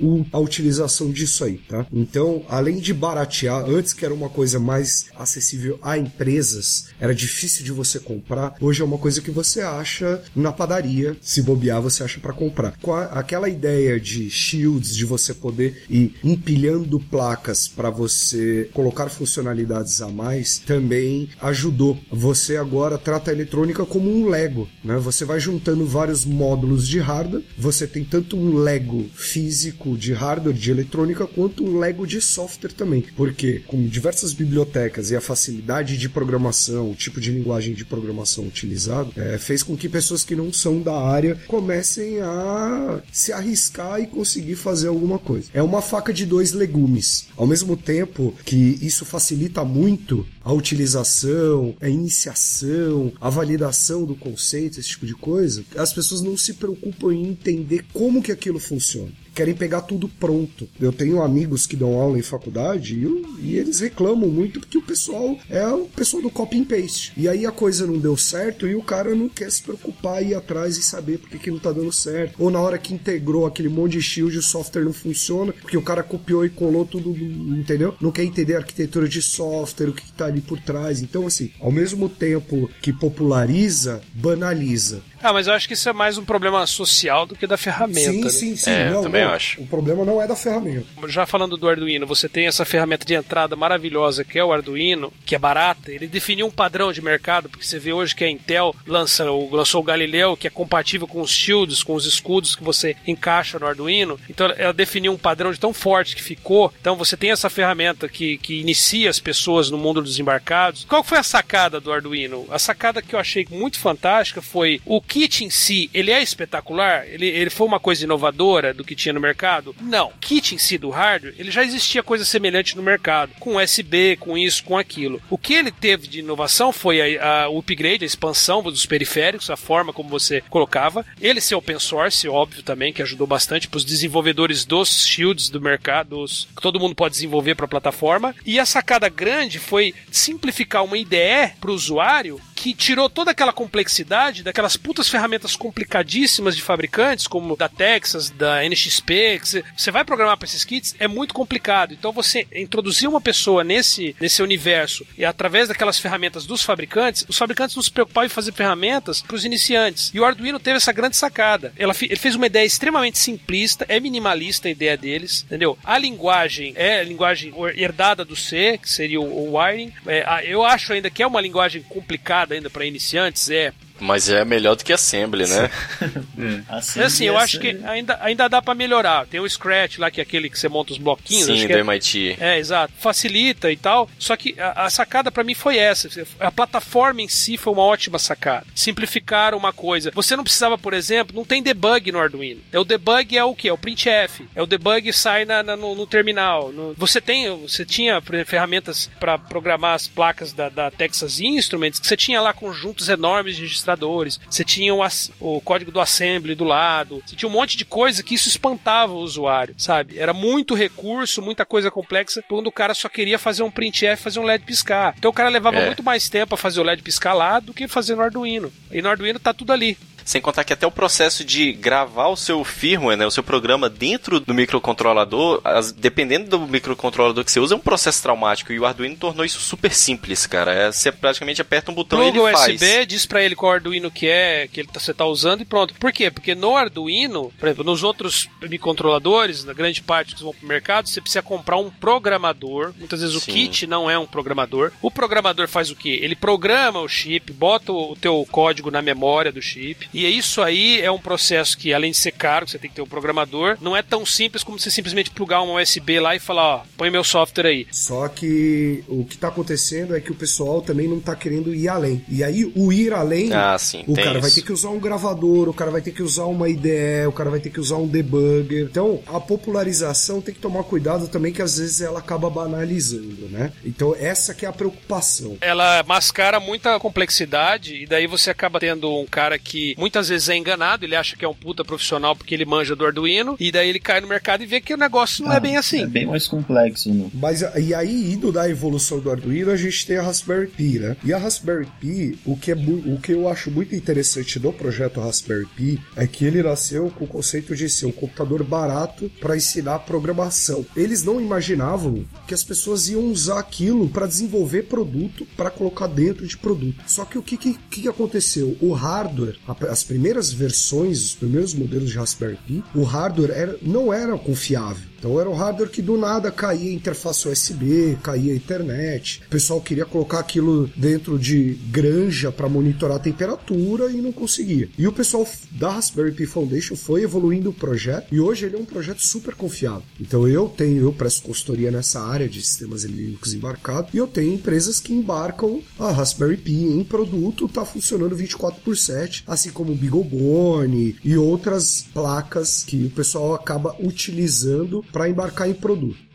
o- a utilização disso aí, tá? Então, além de baratear, antes que era uma coisa mais acessível a empresas, era difícil de você comprar, hoje é uma coisa que você acha na padaria, se bobear você acha para comprar. Com a- aquela ideia de shields, de você poder ir empilhando placas para você colocar funcionalidades a mais, também ajudou. Você agora trata a eletrônica como um Lego, né? Você vai juntando vários módulos de hardware, você tem tanto um Lego físico de hardware de eletrônica quanto um Lego de software também, porque com diversas bibliotecas e a facilidade de programação, o tipo de linguagem de programação utilizado, é, fez com que pessoas que não são da área comecem a se arriscar e conseguir fazer alguma coisa. É uma faca de dois legumes. Ao mesmo tempo que isso facilita muito a utilização, a iniciação, a validação do conceito, esse tipo de coisa, as pessoas não se preocupam em entender como que aquilo funciona. Querem pegar tudo pronto. Eu tenho amigos que dão aula em faculdade e, e eles reclamam muito porque o pessoal é o pessoal do copy and paste. E aí a coisa não deu certo e o cara não quer se preocupar ir atrás e saber por que não tá dando certo. Ou na hora que integrou aquele monte de shield, o software não funciona porque o cara copiou e colou tudo, entendeu? Não quer entender a arquitetura de software, o que, que tá ali por trás. Então, assim, ao mesmo tempo que populariza, banaliza. Ah, mas eu acho que isso é mais um problema social do que da ferramenta. sim, né? sim, sim. É, eu não, também não. acho. O problema não é da ferramenta. Já falando do Arduino, você tem essa ferramenta de entrada maravilhosa que é o Arduino, que é barata. Ele definiu um padrão de mercado, porque você vê hoje que a Intel lança, o- lançou o Galileu, que é compatível com os shields, com os escudos que você encaixa no Arduino. Então ela definiu um padrão de tão forte que ficou. Então você tem essa ferramenta que, que inicia as pessoas no mundo dos embarcados. Qual foi a sacada do Arduino? A sacada que eu achei muito fantástica foi o kit em si, ele é espetacular? Ele, ele foi uma coisa inovadora do que tinha no mercado? Não. Kit em si do hardware, ele já existia coisa semelhante no mercado, com USB, com isso, com aquilo. O que ele teve de inovação foi a, a, o upgrade, a expansão dos periféricos, a forma como você colocava. Ele ser open source, óbvio também, que ajudou bastante para os desenvolvedores dos shields do mercado, que todo mundo pode desenvolver para a plataforma. E a sacada grande foi simplificar uma IDE para o usuário que tirou toda aquela complexidade daquelas putas ferramentas complicadíssimas de fabricantes, como da Texas, da NXP, você vai programar para esses kits, é muito complicado. Então você introduzir uma pessoa nesse, nesse universo e através daquelas ferramentas dos fabricantes, os fabricantes não se preocupavam em fazer ferramentas para os iniciantes. E o Arduino teve essa grande sacada. Ela, ele fez uma ideia extremamente simplista, é minimalista a ideia deles, entendeu? A linguagem é a linguagem herdada do C, que seria o, o wiring. É, eu acho ainda que é uma linguagem complicada ainda para iniciantes é mas é melhor do que Assembly, né? (laughs) é. Assim, assim eu acho que ainda, ainda dá para melhorar. Tem o Scratch lá, que é aquele que você monta os bloquinhos. Sim, do é, MIT. É, exato. Facilita e tal. Só que a, a sacada para mim foi essa. A plataforma em si foi uma ótima sacada. Simplificaram uma coisa. Você não precisava, por exemplo, não tem debug no Arduino. É o debug é o que? É o printf. É o debug sai na, na no, no, terminal. No, você tem, você tinha ferramentas para programar as placas da, da Texas Instruments que você tinha lá conjuntos enormes de registrados administradores, você tinha o, o, código do assembly do lado, você tinha um monte de coisa que isso espantava o usuário, sabe? Era muito recurso, muita coisa complexa, quando o cara só queria fazer um printf, fazer um LED piscar. Então o cara levava é. muito mais tempo a fazer o LED piscar lá do que fazer no Arduino. E no Arduino tá tudo ali. Sem contar que até o processo de gravar o seu firmware, né, o seu programa dentro do microcontrolador, as, dependendo do microcontrolador que você usa, é um processo traumático. E o Arduino tornou isso super simples, cara. É, você praticamente aperta um botão Pluga e ele USB, faz. diz para ele qual Arduino que é, que ele tá, você tá usando e pronto. Por quê? Porque no Arduino, por exemplo, nos outros microcontroladores, na grande parte que vão pro mercado, você precisa comprar um programador. Muitas vezes Sim. o kit não é um programador. O programador faz o quê? Ele programa o chip, bota o teu código na memória do chip e isso aí é um processo que, além de ser caro, você tem que ter um programador, não é tão simples como você simplesmente plugar um USB lá e falar, ó, põe meu software aí. Só que o que tá acontecendo é que o pessoal também não tá querendo ir além. E aí, o ir além, ah, sim, o cara isso. vai ter que usar um gravador, o cara vai ter que usar uma IDE, o cara vai ter que usar um debugger. Então, a popularização tem que tomar cuidado também, que às vezes ela acaba banalizando, né? Então, essa que é a preocupação. Ela mascara muita complexidade e daí você acaba tendo um cara que muitas vezes é enganado, ele acha que é um puta profissional porque ele manja do Arduino, e daí ele cai no mercado e vê que o negócio não é ah, é bem assim. É bem mais complexo, né? Mas e aí, indo da evolução do Arduino, a gente tem a Raspberry Pi, né? E a Raspberry Pi, o que, é o que eu acho muito interessante do projeto Raspberry Pi é que ele nasceu com o conceito de ser um computador barato para ensinar programação. Eles não imaginavam que as pessoas iam usar aquilo para desenvolver produto, para colocar dentro de produto. Só que o que, que, que aconteceu? O hardware, as primeiras versões, os primeiros modelos de Raspberry Pi, o hardware era, não era confiável. Então era um hardware que do nada caía a interface USB, caía a internet. O pessoal queria colocar aquilo dentro de granja para monitorar a temperatura e não conseguia. E o pessoal da Raspberry Pi Foundation foi evoluindo o projeto e hoje ele é um projeto super confiável. Então eu tenho, eu presto consultoria nessa área de sistemas Linux embarcado e eu tenho empresas que embarcam a Raspberry Pi em produto, tá funcionando 24 por 7, assim como o BeagleBone e outras placas que o pessoal acaba utilizando para embarcar em produto.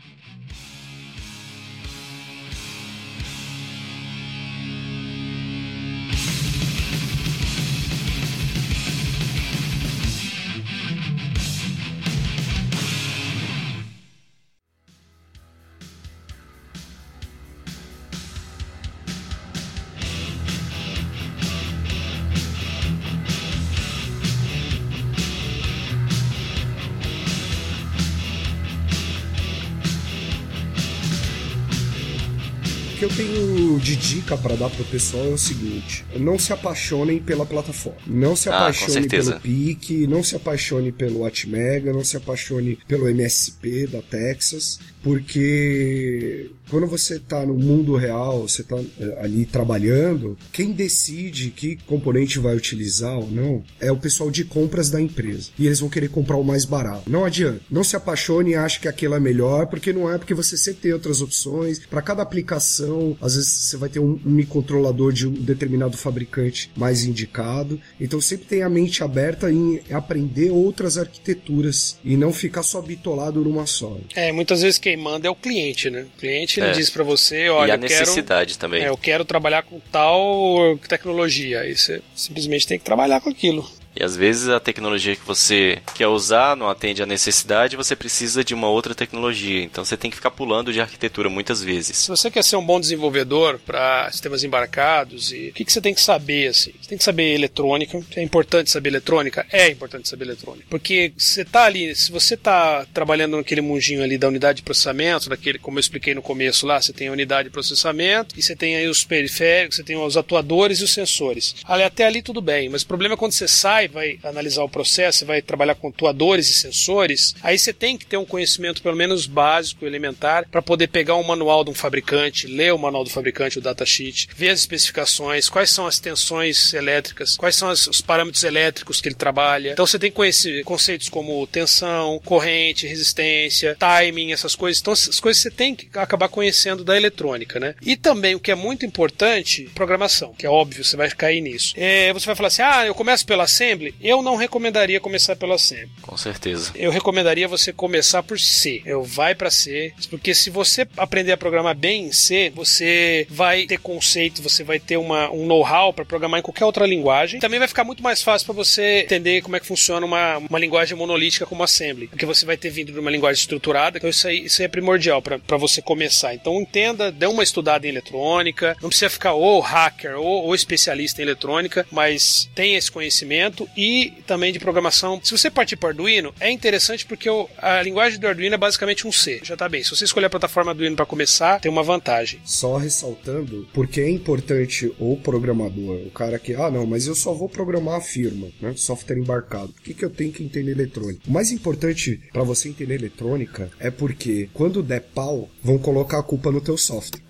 De dica para dar pro pessoal é o seguinte: não se apaixonem pela plataforma. Não se ah, apaixone pelo PIC, não se apaixone pelo Atmega, não se apaixone pelo MSP da Texas porque quando você está no mundo real, você está ali trabalhando, quem decide que componente vai utilizar ou não é o pessoal de compras da empresa. E eles vão querer comprar o mais barato. Não adianta. Não se apaixone e ache que aquilo é melhor, porque não é, porque você sempre tem outras opções. Para cada aplicação, às vezes você vai ter um microcontrolador de um determinado fabricante mais indicado. Então sempre tem a mente aberta em aprender outras arquiteturas e não ficar só bitolado numa só. É, muitas vezes quem manda é o cliente, né? O cliente ele é. diz para você, olha, e a eu necessidade quero, também. É, eu quero trabalhar com tal tecnologia. Aí você simplesmente tem que trabalhar com aquilo. E às vezes a tecnologia que você quer usar não atende à necessidade, você precisa de uma outra tecnologia. Então você tem que ficar pulando de arquitetura muitas vezes. Se você quer ser um bom desenvolvedor para sistemas embarcados, e o que, que você tem que saber assim? Você tem que saber eletrônica. É importante saber eletrônica? É importante saber eletrônica. Porque você tá ali, se você tá trabalhando naquele mundinho ali da unidade de processamento, daquele, como eu expliquei no começo lá, você tem a unidade de processamento e você tem aí os periféricos, você tem os atuadores e os sensores. Ali, até ali tudo bem, mas o problema é quando você sai vai analisar o processo, vai trabalhar com atuadores e sensores, aí você tem que ter um conhecimento pelo menos básico, elementar, para poder pegar um manual de um fabricante, ler o manual do fabricante, o datasheet, ver as especificações, quais são as tensões elétricas, quais são as, os parâmetros elétricos que ele trabalha. Então você tem que conhecer conceitos como tensão, corrente, resistência, timing, essas coisas. Então essas coisas você tem que acabar conhecendo da eletrônica, né? E também o que é muito importante, programação, que é óbvio, você vai cair nisso. É, você vai falar assim, ah, eu começo pela assembly, assembly, eu não recomendaria começar pelo assembly. Com certeza. Eu recomendaria você começar por C. Eu vai para C, porque se você aprender a programar bem em C, você vai ter conceito, você vai ter uma, um know-how para programar em qualquer outra linguagem. Também vai ficar muito mais fácil para você entender como é que funciona uma, uma linguagem monolítica como assembly, porque você vai ter vindo de uma linguagem estruturada. Então isso aí, isso aí é primordial para você começar. Então entenda, dê uma estudada em eletrônica, não precisa ficar ou hacker ou, ou especialista em eletrônica, mas tenha esse conhecimento e também de programação. Se você partir para Arduino, é interessante porque a linguagem do Arduino é basicamente um C. Já tá bem. Se você escolher a plataforma Arduino para começar, tem uma vantagem. Só ressaltando, porque é importante o programador, o cara que, ah, não, mas eu só vou programar a firma, né? Software embarcado. Por que, que eu tenho que entender eletrônica? O mais importante para você entender eletrônica é porque quando der pau, vão colocar a culpa no teu software.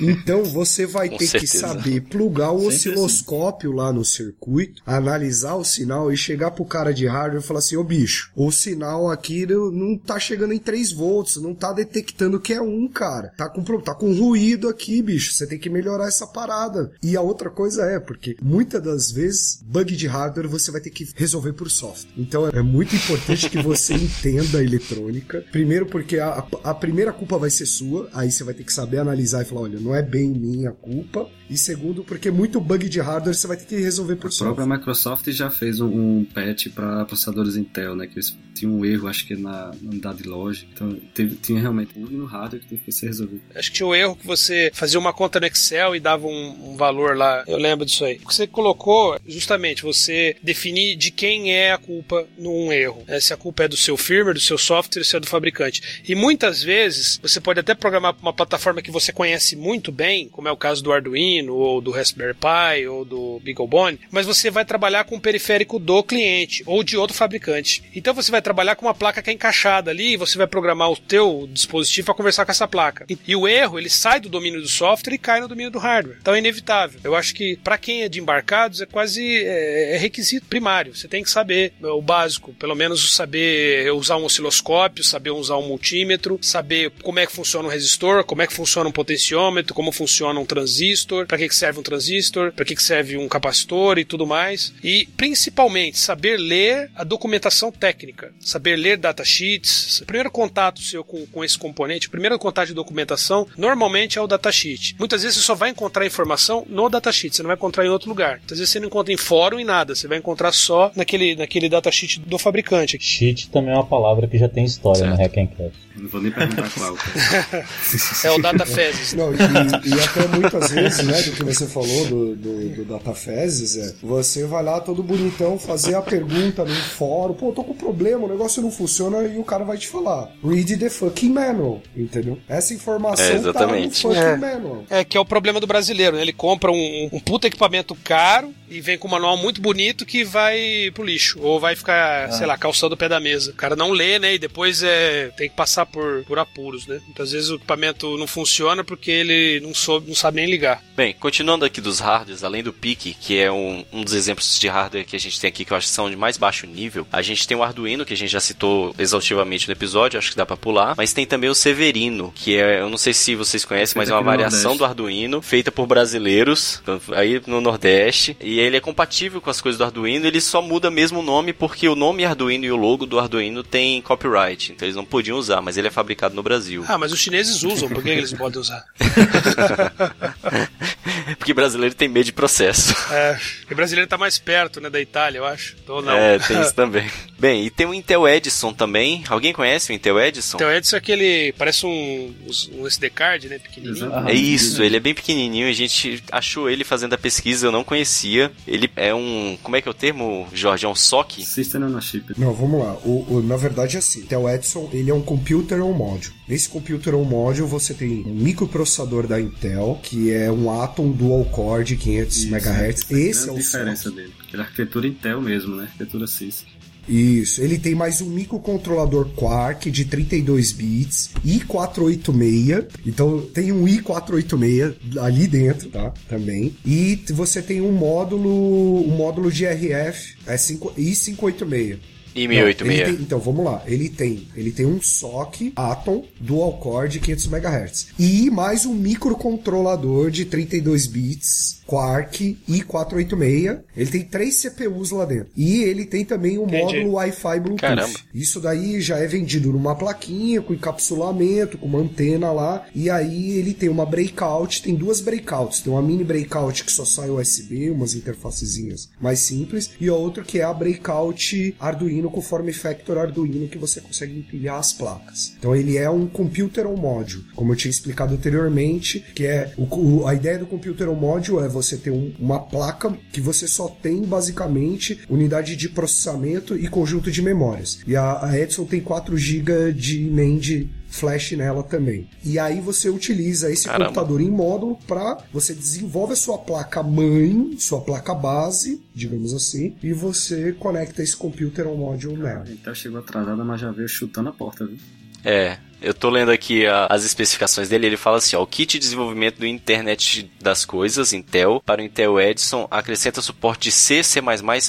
Então você vai (laughs) ter certeza. que saber plugar o osciloscópio lá no circuito, analisar o sinal e chegar pro cara de hardware e falar assim: ô bicho, o sinal aqui não tá chegando em 3 volts, não tá detectando que é um, cara. Tá com, tá com ruído aqui, bicho. Você tem que melhorar essa parada. E a outra coisa é, porque muitas das vezes, bug de hardware você vai ter que resolver por software. Então é muito importante que você (laughs) entenda a eletrônica. Primeiro, porque a, a primeira culpa vai ser sua, aí você vai ter que saber analisar e falar: olha, não é bem minha culpa. E segundo, porque muito bug de hardware você vai ter que resolver por software. A própria Microsoft já fez um, um patch para processadores Intel, né? Que eles tinham um erro, acho que na, na unidade de loja. Então teve, tinha realmente um no hardware que teve que ser resolvido. Acho que tinha um erro que você fazia uma conta no Excel e dava um, um valor lá. Eu lembro disso aí. O que você colocou, justamente, você definir de quem é a culpa num erro. É, se a culpa é do seu firmware, do seu software, se é do fabricante. E muitas vezes você pode até programar uma plataforma que você conhece muito bem, como é o caso do Arduino ou do Raspberry Pi ou do BeagleBone, mas você vai trabalhar com o periférico do cliente ou de outro fabricante. Então você vai trabalhar com uma placa que é encaixada ali e você vai programar o teu dispositivo para conversar com essa placa. E, e, o erro, ele sai do domínio do software e cai no domínio do hardware. Então é inevitável. Eu acho que para quem é de embarcados é quase é, é requisito primário. Você tem que saber o básico, pelo menos saber usar um osciloscópio, saber usar um multímetro, saber como é que funciona um resistor, como é que funciona um potenciômetro, como funciona um transistor, para que, que serve um transistor, para que, que serve um capacitor e tudo mais. E principalmente saber ler a documentação técnica, saber ler datasheets. O primeiro contato seu com, com esse componente, o primeiro contato de documentação, normalmente é o datasheet. Muitas vezes você só vai encontrar informação no datasheet, você não vai encontrar em outro lugar. Muitas vezes você não encontra em fórum e nada, você vai encontrar só naquele, naquele datasheet do fabricante. Sheet também é uma palavra que já tem história certo. no Hackencast. Não vou nem perguntar qual. (laughs) é o DataFezes. Não, e, e, até muitas vezes, né, do que você falou do, do, do DataFezes, é você vai lá todo bonitão fazer a pergunta no fórum, pô, tô com problema o negócio não funciona e o cara vai te falar. Read the fucking manual, entendeu? Essa informação É, exatamente. tá no fucking É. manual. É que é o problema do brasileiro, né? Ele compra um, um puta equipamento caro e vem com um manual muito bonito que vai pro lixo. Ou vai ficar, sei lá, calçando o pé da mesa. O cara não lê, né? E depois é, tem que passar por, por apuros, né? Muitas vezes o equipamento não funciona porque ele não, soube, não sabe nem ligar. Bem, continuando aqui dos hardwares, além do PIC, que é um, um dos exemplos de hardware que a gente tem aqui que eu acho que são de mais baixo nível, a gente tem o Arduino, que a gente já citou exaustivamente no episódio, acho que dá pra pular, mas tem também o Severino, que é, eu não sei se vocês conhecem, mas é uma variação do Arduino, feita por brasileiros, aí no Nordeste, e ele é compatível com as coisas do Arduino, ele só muda mesmo o nome porque o nome Arduino e o logo do Arduino tem copyright, então eles não podiam usar, mas ele é fabricado no Brasil. Ah, mas os chineses usam, por que eles não podem usar? (laughs) Porque brasileiro tem medo de processo. É, porque o brasileiro tá mais perto, né, da Itália, eu acho. Ou não. É, tem isso também. (laughs) Bem, e tem o Intel Edison também. Alguém conhece o Intel Edison? Então, Edson é aquele. Parece um, um SD card, né? Pequenininho. É isso, ele é bem pequenininho, a gente achou ele fazendo a pesquisa, eu não conhecia. Ele é um, como é que é o termo, Jorge? É um SOC? System on a chip. Não, vamos lá. O, o- na verdade é assim. Então, o Edson, ele é um computer on module. Nesse computer on module, você tem um microprocessador da Intel, que é um Atom Dual Core de 500 Isso, MHz. essa Esse é o diferença SOC. dele. Ele é arquitetura Intel mesmo, né? Arquitetura CIS. Isso, ele tem mais um microcontrolador Quark de 32 bits, i486. Então tem um i486 ali dentro, tá? Também. E você tem um módulo, um módulo de RF, é 5, i586. E Não, ele 1086. tem- então vamos lá, ele tem, ele tem um SOC Atom dual core de 500 MHz e mais um microcontrolador de 32 bits Quark i486. Ele tem três CPUs lá dentro. E ele tem também um Entendi. módulo Wi-Fi Bluetooth. Caramba. Isso daí já é vendido numa plaquinha com encapsulamento, com uma antena lá, e aí ele tem uma breakout, tem duas breakouts, tem uma mini breakout que só sai USB, umas interfacezinhas mais simples, e a outra que é a breakout Arduino com form factor Arduino que você consegue empilhar as placas. Então ele é um computer on module, como eu tinha explicado anteriormente, que é o- o- a ideia do computer on module é você ter um- uma placa que você só tem basicamente unidade de processamento e conjunto de memórias. E a, a Edson tem 4 GB de NAND flash nela também. E aí você utiliza esse Caramba. computador em módulo para você desenvolve a sua placa mãe, sua placa base, digamos assim, e você conecta esse computer on module nela. A Intel chegou atrasada, mas já veio chutando a porta, viu? É, eu tô lendo aqui a- as especificações dele, ele fala assim, ó, o kit de desenvolvimento do Internet das Coisas, Intel, para o Intel Edison, acrescenta suporte de C, C++,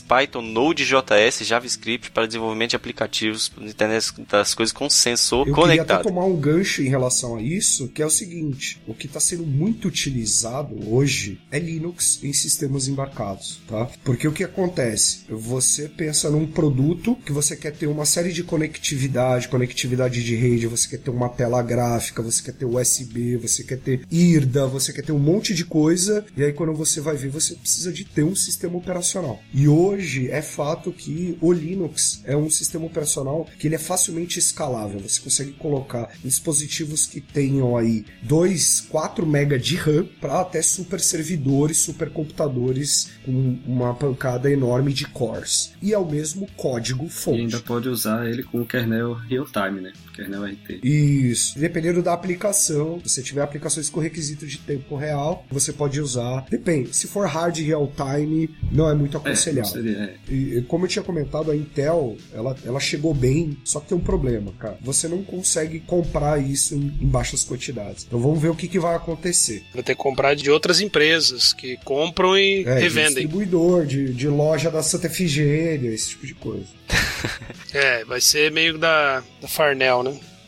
Python, Node.js, JavaScript para desenvolvimento de aplicativos do Internet das Coisas com sensor Eu queria até conectado. tomar um gancho em relação a isso, que é o seguinte: o que está sendo muito utilizado hoje é Linux em sistemas embarcados, tá? Porque o que acontece? Você pensa num produto que você quer ter uma série de conectividade, conectividade de rede, você quer ter uma tela gráfica, você quer ter USB, você quer ter IRDA, você quer ter um monte de coisa, e aí quando você vai ver, você precisa de ter um sistema operacional. E hoje é fato que o Linux é um sistema operacional que ele é facilmente escalável. Você consegue colocar dispositivos que tenham aí 2, 4 MB de RAM para até super servidores, super computadores com uma pancada enorme de cores. E é o mesmo código E fonte. ainda pode usar ele com o kernel real-time, né? Kernel RT. Isso. Dependendo da aplicação, se você tiver aplicações com requisito de tempo real, você pode usar. Depende. Se for hard real time, não é muito É, aconselhável. seria, é. E, como eu tinha comentado, a Intel, ela, ela chegou bem, só que tem um problema, cara. Você não consegue comprar isso em, em baixas quantidades. Então vamos ver o que, que vai acontecer. Vai ter que comprar de outras empresas que compram e É, de revendem. distribuidor, de, de loja da Santa Efigênia, esse tipo de coisa. (laughs) É, vai ser meio da, da Farnell, né?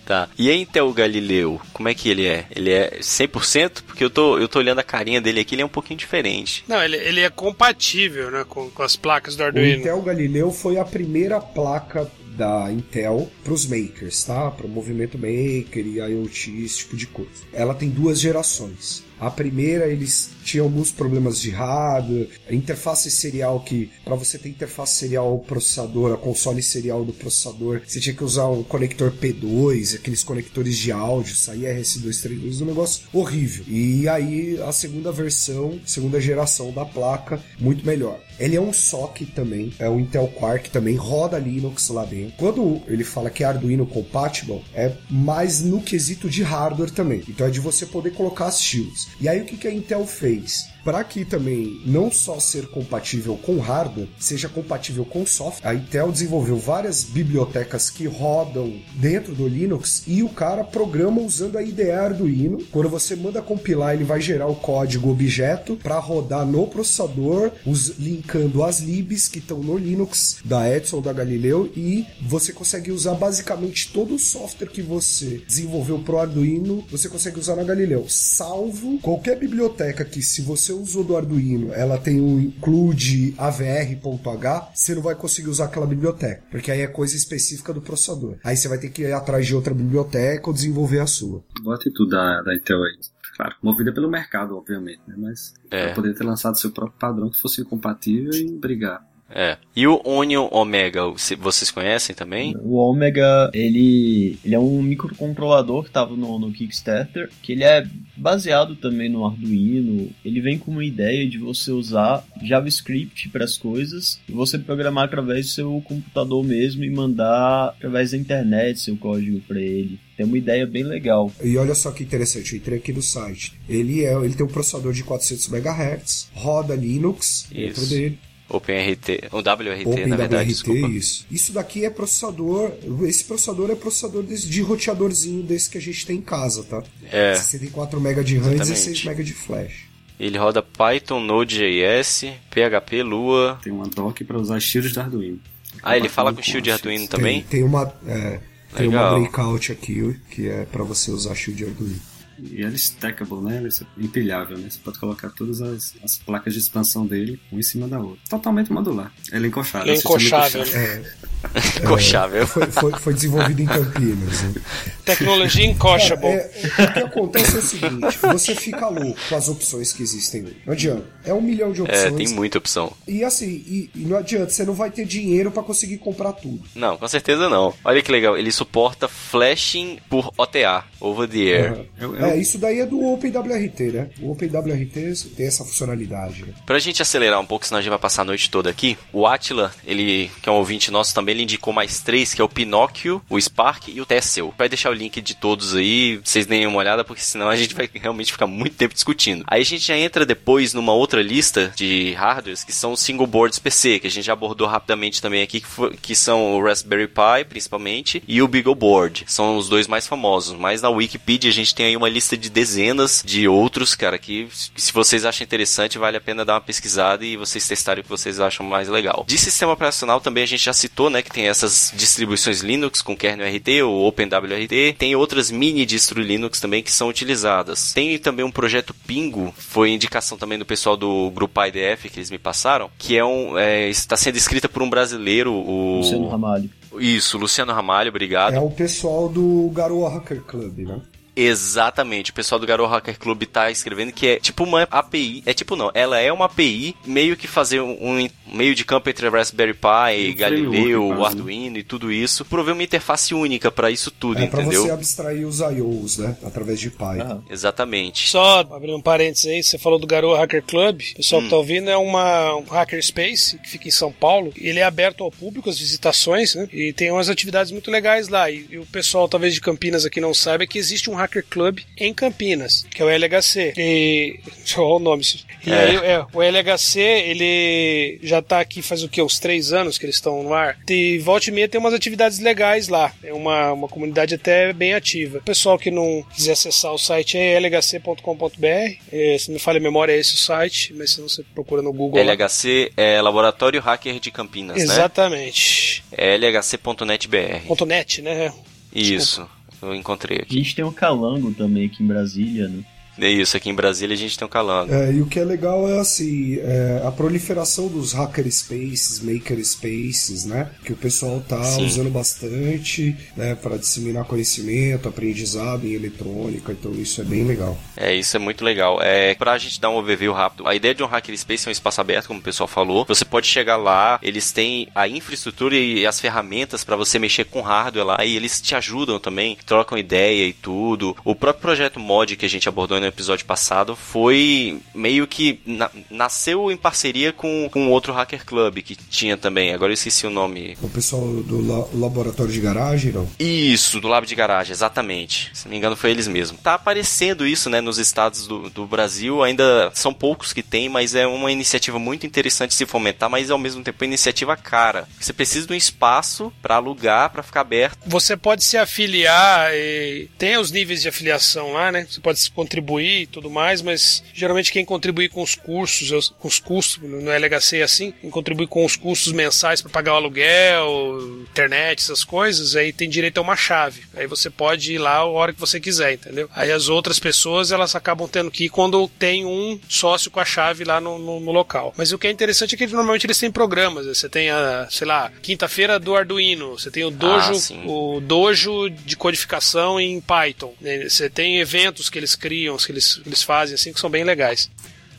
Tá. E a Intel Galileu, como é que ele é? Ele é 100%? Porque eu tô, eu tô olhando a carinha dele aqui, ele é um pouquinho diferente. Não, ele, ele é compatível, né, com, com as placas do O Arduino. Intel Galileu foi a primeira placa da Intel para os makers, tá? Para o movimento maker e IoT, esse tipo de coisa. Ela tem duas gerações. A primeira eles tinha alguns problemas de hardware, interface serial que para você ter interface serial ao processador, a console serial do processador, você tinha que usar um conector P2, aqueles conectores de áudio, saía RS232, um negócio horrível. E aí a segunda versão, segunda geração da placa, muito melhor. Ele é um SOC também, é um Intel Quark também, roda Linux lá dentro. Quando ele fala que é Arduino compatible, é mais no quesito de hardware também. Então é de você poder colocar as shields. E aí o que, que a Intel fez? Para que também não só ser compatível com hardware, seja compatível com software. A Intel desenvolveu várias bibliotecas que rodam dentro do Linux e o cara programa usando a IDE Arduino. Quando você manda compilar, ele vai gerar o código objeto para rodar no processador, os, linkando as libs que estão no Linux da Edson da Galileu e você consegue usar basicamente todo o software que você desenvolveu pro Arduino, você consegue usar na Galileu, salvo qualquer biblioteca que se você usou do Arduino, ela tem um include avr.h, você não vai conseguir usar aquela biblioteca, porque aí é coisa específica do processador. Aí você vai ter que ir atrás de outra biblioteca ou desenvolver a sua. Boa atitude da, da Intel aí. Claro, movida pelo mercado, obviamente, né? Mas É. poderia ter lançado seu próprio padrão que fosse incompatível e brigar. É. E o Onion Omega, se- vocês conhecem também? O Omega, ele, ele é um microcontrolador que estava no, no Kickstarter, que ele é baseado também no Arduino. Ele vem com uma ideia de você usar JavaScript para as coisas e você programar através do seu computador mesmo e mandar através da internet seu código para ele. Tem uma ideia bem legal. E olha só que interessante, eu entrei aqui no site. Ele é, ele tem um processador de 400 MHz, roda Linux dentro Isso. dele, OpenRT, o WRT, na verdade, desculpa. isso. Isso daqui é processador, esse processador é processador desse, de roteadorzinho desse que a gente tem em casa, tá? É. 64 MB de RAM e Exatamente. 16 MB de flash. Ele roda Python, Node.js, PHP, Lua. Tem uma dock para usar shields do Arduino. Ah, ele fala com shield de Arduino shield. também? Tem, tem uma, é, tem uma breakout aqui que é para você usar shield de Arduino. E ele é stackable, né? Ele é empilhável, né? Você pode colocar todas as, as placas de expansão dele uma em cima da outra. Totalmente modular. Ele é encoxado. Ele é encoxável. encoxado. Cochável. (laughs) Foi, foi, foi desenvolvido em Campinas. Né? Tecnologia encoshable. É, é, o que acontece é o seguinte: você fica louco com as opções que existem hoje. Não adianta. É um milhão de opções. É, tem muita opção. E assim, e, e não adianta, você não vai ter dinheiro pra conseguir comprar tudo. Não, com certeza não. Olha que legal, ele suporta flashing por OTA, over the air. Uhum. Eu- eu- É, isso daí é do OpenWRT, né? O OpenWRT tem essa funcionalidade. Pra gente acelerar um pouco, senão a gente vai passar a noite toda aqui, o Atila, ele, que é um ouvinte nosso também, ele indicou mais três, que é o Pinóquio, o Spark e o Tessel. Vai deixar o link de todos aí, vocês deem uma olhada, porque senão a gente vai realmente ficar muito tempo discutindo. Aí a gente já entra depois numa outra lista de hardwares, que são os single boards PC, que a gente já abordou rapidamente também aqui, que, foi- que são o Raspberry Pi, principalmente, e o BeagleBoard. São os dois mais famosos, mas na Wikipedia a gente tem aí uma lista de dezenas de outros, cara, que se vocês acham interessante, vale a pena dar uma pesquisada e vocês testarem o que vocês acham mais legal. De sistema operacional também a gente já citou, né, que tem essas distribuições Linux com kernel RT ou OpenWRT, tem outras mini distro Linux também que são utilizadas. Tem também um projeto Pingo, foi indicação também do pessoal do grupo IDF que eles me passaram, que é um é, está sendo escrita por um brasileiro, o Luciano Ramalho. Isso, Luciano Ramalho, obrigado. É o pessoal do Garoa Hacker Club, né? Exatamente, o pessoal do Garo Hacker Club tá escrevendo que é tipo uma API, é tipo não, ela é uma API meio que fazer um, um meio de campo entre Raspberry Pi, Galileu, Arduino e tudo isso, prover uma interface única para isso tudo, É pra entendeu? você abstrair os IOs, né? Através de Python. Aham. Exatamente. Só abrindo um parênteses aí, você falou do Garoa Hacker Club. O pessoal que tá ouvindo é uma, um hacker space que fica em São Paulo. Ele é aberto ao público, as visitações, né? E tem umas atividades muito legais lá. E, e o pessoal, talvez de Campinas aqui não saiba, que existe um hacker club em Campinas, que é o LHC. E. Olhar o nome. E É. aí, é, o LHC, ele já tá aqui faz o quê? Uns três anos que eles estão no ar. E volta e meia tem umas atividades legais lá. É uma, uma comunidade até bem ativa. O pessoal que não quiser acessar o site é lhc.com.br. É, se me falha a memória, é esse o site, mas se não você procura no Google. lá. LHC é Laboratório Hacker de Campinas, né? Exatamente. É lhc.netbr. .net, né? Isso, eu encontrei A aqui. gente tem o Calango também aqui em Brasília, né? É isso, aqui em Brasília a gente tem o Calango. É, e o que é legal é assim, é, a proliferação dos hacker spaces, maker spaces, né? Que o pessoal tá Sim. usando bastante, né, para disseminar conhecimento, aprendizado em eletrônica, então isso é bem legal. É, isso é muito legal. É, pra gente dar um overview rápido, a ideia de um hackerspace é um espaço aberto, como o pessoal falou. Você pode chegar lá, eles têm a infraestrutura e as ferramentas para você mexer com hardware lá, e eles te ajudam também, trocam ideia e tudo. O próprio projeto mod que a gente abordou no episódio passado foi meio que na- nasceu em parceria com, com outro hacker club que tinha também. Agora eu esqueci o nome. O pessoal do la- laboratório de garagem, não? Isso, do Lab de Garagem, exatamente. Se não me engano, foi eles mesmos. Tá aparecendo isso, né, nos estados do, do Brasil. Ainda são poucos que tem, mas é uma iniciativa muito interessante de se fomentar, mas ao mesmo tempo é uma iniciativa cara. Você precisa de um espaço para alugar, para ficar aberto. Você pode se afiliar e tem os níveis de afiliação lá, né? Você pode contribuir e tudo mais, mas geralmente quem contribui com os cursos, eu- com os custos, no LHC é assim, quem contribui com os custos mensais para pagar o aluguel, internet, essas coisas, aí tem direito a uma chave. Aí você pode ir lá a hora que você quiser, entendeu? Aí as outras pessoas elas acabam tendo que ir quando tem um sócio com a chave lá no, no- no local. Mas o que é interessante é que normalmente eles têm programas. né? Você tem a, sei lá, quinta-feira do Arduino, você tem o Dojo, Ah, o Dojo de codificação em Python. né? Você tem eventos que eles criam, que eles, eles fazem assim, que são bem legais.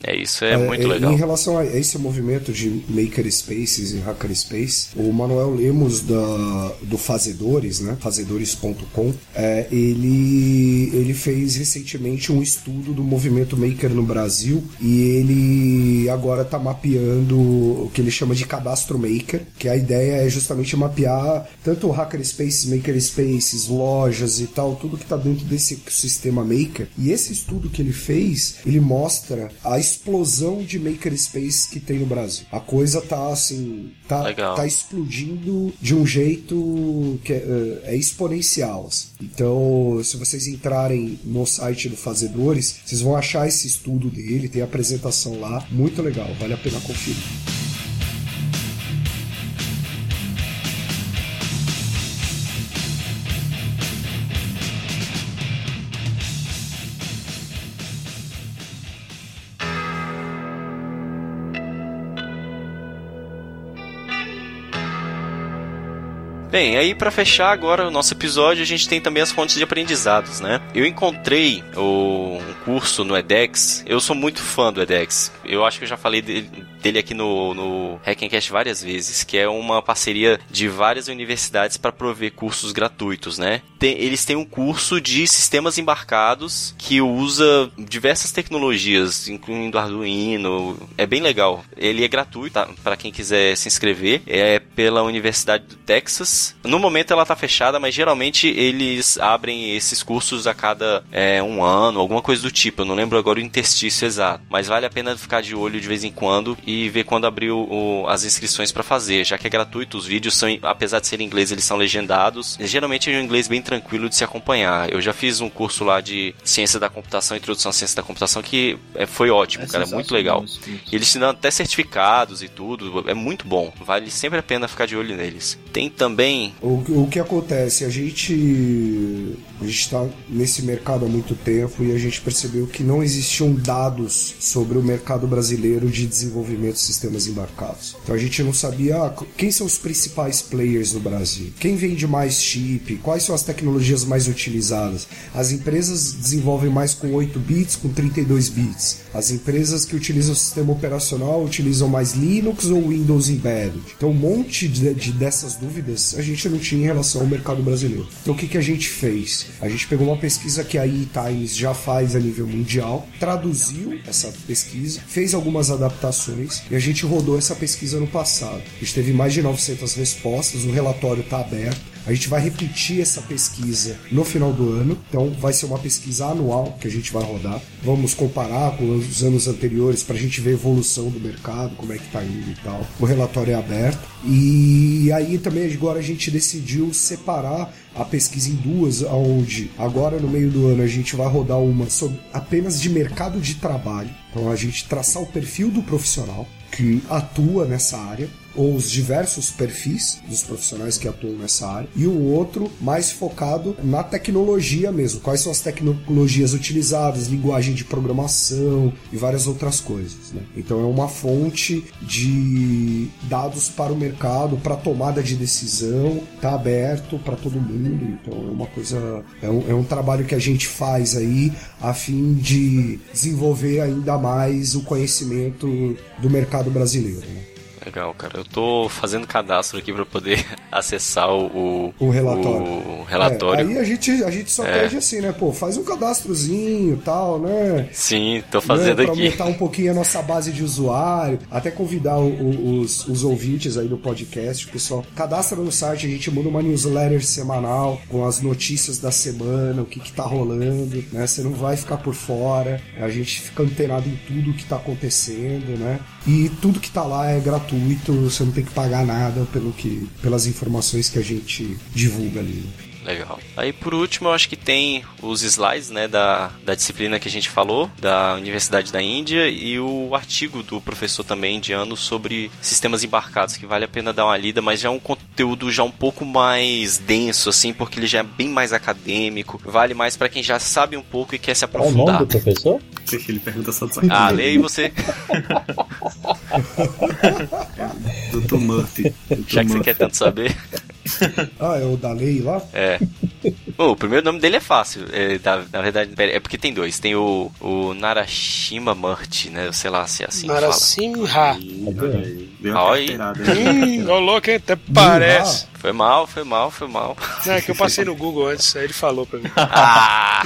É isso, é, muito é, legal. Em relação a esse movimento de maker spaces e hacker space, o Manuel Lemos da, do Fazedores, né, fazedores.com, é, ele, ele fez recentemente um estudo do movimento maker no Brasil e ele agora está mapeando o que ele chama de cadastro maker, que a ideia é justamente mapear tanto o hacker spaces, maker spaces, lojas e tal, tudo que está dentro desse sistema maker. E esse estudo que ele fez, ele mostra a explosão de makerspace que tem no Brasil. A coisa tá assim, tá, Legal. tá explodindo de um jeito que é, é exponencial. assim. Então, se vocês entrarem no site do Fazedores, vocês vão achar esse estudo dele, tem a apresentação lá, muito legal, vale a pena conferir. Bem, aí pra fechar agora o nosso episódio, a gente tem também as fontes de aprendizados, né? Eu encontrei o, um curso no edX. Eu sou muito fã do edX. Eu acho que eu já falei dele, dele aqui no, no Hackencast várias vezes, que é uma parceria de várias universidades para prover cursos gratuitos, né? Tem- eles têm um curso de sistemas embarcados que usa diversas tecnologias, incluindo Arduino. É bem legal. Ele é gratuito tá? para quem quiser se inscrever. É pela Universidade do Texas. No momento ela tá fechada, mas geralmente eles abrem esses cursos a cada é, um ano, alguma coisa do tipo. Eu não lembro agora o interstício exato. Mas vale a pena ficar de olho de vez em quando e ver quando abriu o- as inscrições para fazer, já que é gratuito. Os vídeos são, apesar de ser em inglês, eles são legendados. Geralmente é um inglês bem tranquilo de se acompanhar. Eu já fiz um curso lá de ciência da computação, introdução à ciência da computação, que é, foi ótimo, É cara, é muito legal. eles te dão até certificados e tudo, é muito bom. Vale sempre a pena ficar de olho neles. Tem também. O, o que acontece? A gente a gente está nesse mercado há muito tempo e a gente percebeu que não existiam dados sobre o mercado brasileiro de desenvolvimento de sistemas embarcados. Então a gente não sabia ah, quem são os principais players no Brasil, quem vende mais chip, quais são as tecnologias mais utilizadas. As empresas desenvolvem mais com 8 bits, com 32 bits. As empresas que utilizam o sistema operacional utilizam mais Linux ou Windows Embedded. Então um monte de, de- dessas dúvidas a gente não tinha em relação ao mercado brasileiro. Então o que, que a gente fez? A gente pegou uma pesquisa que a E-Times já faz a nível mundial, traduziu essa pesquisa, fez algumas adaptações e a gente rodou essa pesquisa no passado. A gente teve mais de 900 respostas, o relatório está aberto. A gente vai repetir essa pesquisa no final do ano, então vai ser uma pesquisa anual que a gente vai rodar. Vamos comparar com os anos anteriores para a gente ver a evolução do mercado, como é que tá indo e tal. O relatório é aberto. E aí também agora a gente decidiu separar a pesquisa em duas, onde agora no meio do ano a gente vai rodar uma sobre apenas de mercado de trabalho. Então a gente traçar o perfil do profissional que atua nessa área ou os diversos perfis dos profissionais que atuam nessa área, e o outro mais focado na tecnologia mesmo, quais são as tecnologias utilizadas, linguagem de programação e várias outras coisas. Né? Então é uma fonte de dados para o mercado, para tomada de decisão, está aberto para todo mundo, então é uma coisa, é um, é um trabalho que a gente faz aí a fim de desenvolver ainda mais o conhecimento do mercado brasileiro. Né? Legal, cara. Eu tô fazendo cadastro aqui para poder (laughs) acessar o, o relatório. O relatório. É, aí a gente, a gente só é. pede assim, né? Pô, faz um cadastrozinho e tal, né? Sim, tô fazendo né? pra aqui. aumentar um pouquinho a nossa base de usuário. Até convidar o, os, os ouvintes aí do podcast, pessoal. Cadastra no site, a gente manda uma newsletter semanal com as notícias da semana, o que que tá rolando, né? Você não vai ficar por fora. A gente fica antenado em tudo que tá acontecendo, né? E tudo que tá lá é gratuito gratuito, você não tem que pagar nada pelo que, pelas informações que a gente divulga ali. Legal. Aí por último, eu acho que tem os slides, né, da, da disciplina que a gente falou, da Universidade da Índia, e o artigo do professor também indiano sobre sistemas embarcados, que vale a pena dar uma lida, mas já é um conteúdo já um pouco mais denso, assim, porque ele já é bem mais acadêmico, vale mais para quem já sabe um pouco e quer se aprofundar. Qual o nome do professor? Ele pergunta só do Ah, leia aí você. (laughs) Dr. Murphy. Já que você quer tanto saber. (laughs) ah, é o da lei lá? É. Bom, o primeiro nome dele é fácil. É, na, na, verdade, é porque tem dois. Tem o, o Narashima Murti, né? Sei lá se é assim Narasimha. fala. Olha aí. (laughs) Ô, louco, hein? Até parece. Foi mal, foi mal, foi mal. Não, é que eu passei no Google antes, aí ele falou pra mim. (laughs) Ah!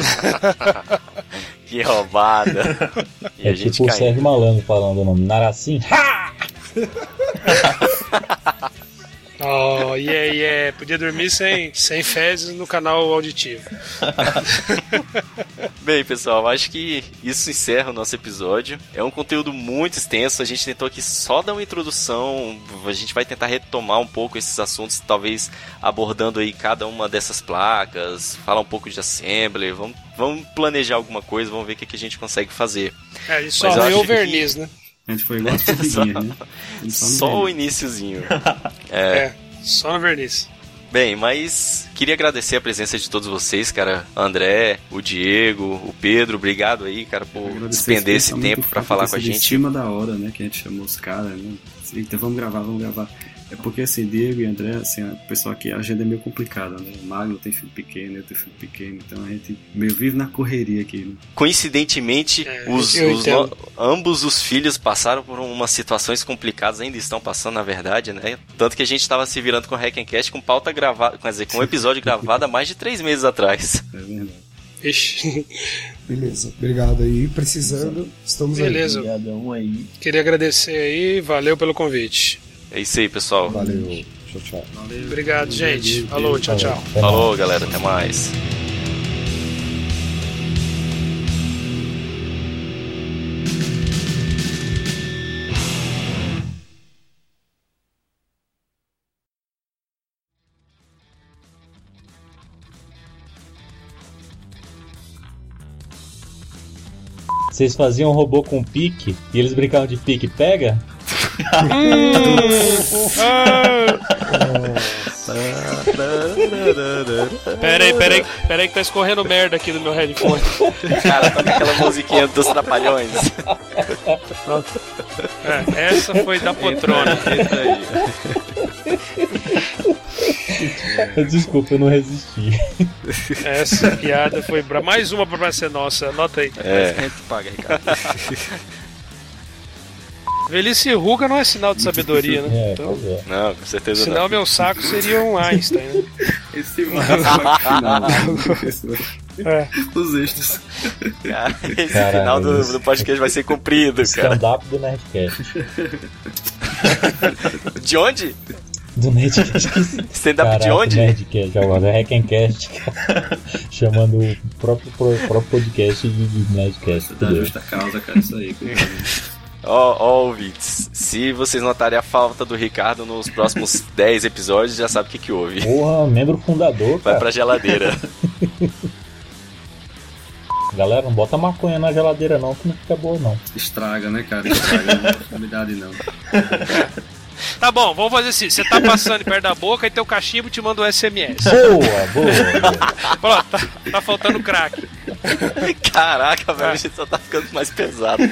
que roubada. E é tipo o Sérgio Malandro falando o nome. Narasim. Oh, yeah, yeah. Podia dormir sem, sem fezes no canal auditivo. (laughs) Bem, pessoal, acho que isso encerra o nosso episódio. É um conteúdo muito extenso. A gente tentou aqui só dar uma introdução. A gente vai tentar retomar um pouco esses assuntos, talvez abordando aí cada uma dessas placas, falar um pouco de assembly. Vamos, vamos planejar alguma coisa, vamos ver o que, que a gente consegue fazer. É, e só o verniz, que... né? A gente foi igual as (laughs) né? Só, só o iníciozinho. (laughs) é. é, só no verniz. Bem, mas queria agradecer a presença de todos vocês, cara. André, o Diego, o Pedro, obrigado aí, cara, por despender esse tempo para falar com a gente. Em cima da hora, né, que a gente chamou os caras, né? Então vamos gravar, vamos gravar. É porque assim, Diego e André, assim, o pessoal aqui, a agenda é meio complicada, né? O Magno tem filho pequeno, eu tenho filho pequeno, então a gente meio vive na correria aqui, né? Coincidentemente, é, os, os no, ambos os filhos passaram por umas situações complicadas, ainda estão passando, na verdade, né? Tanto que a gente estava se virando com o Hackencast com pauta gravada, quer dizer, com um episódio (laughs) gravado há mais de três meses atrás. É verdade. Ixi. Beleza, obrigado aí. Precisando, estamos Beleza. aí. Obrigadão aí. Queria agradecer aí, valeu pelo convite. É isso aí, pessoal. Valeu. Tchau, tchau. Valeu. Obrigado, gente. Falou, tchau, tchau. Falou, galera. Até mais. Vocês faziam um robô com pique e eles brincavam de pique pega? Pera aí, pera aí, pera aí que tá escorrendo merda aqui no meu headphone. Cara, toca aquela musiquinha dos trapalhões. É, essa foi da poltrona. (laughs) Desculpa, eu não resisti. Essa piada foi pra mais uma pra ser nossa. Anota aí. É. A gente paga, Ricardo. (laughs) Velhice e ruga não é sinal de sabedoria, né? (laughs) É, então, é. Não, com certeza Senão não. meu saco seria um Einstein, né? (laughs) Esse final. É. Os extras. Cara, esse Caralho, final do, do podcast vai ser cumprido, cara. Stand-up do Nerdcast. (laughs) de onde? Do Nerdcast. Stand-up de onde? Nerdcast, agora é Hackencast. chamando o próprio, próprio podcast de Nerdcast. Da justa causa, cara, isso aí. Ó, ó, ouvintes, se vocês notarem a falta do Ricardo nos próximos (laughs) 10 episódios, já sabe o que, que houve. Porra, membro fundador. Vai cara. pra geladeira. (laughs) Galera, não bota maconha na geladeira não, que não fica boa não. Estraga, né, cara? Estraga, não (laughs) umidade não. Tá bom, vamos fazer assim. Você tá passando perto da boca e teu cachimbo te manda um SMS. Boa, boa. (laughs) Pronto, tá, tá faltando crack. Caraca, velho, a gente só tá ficando mais pesado.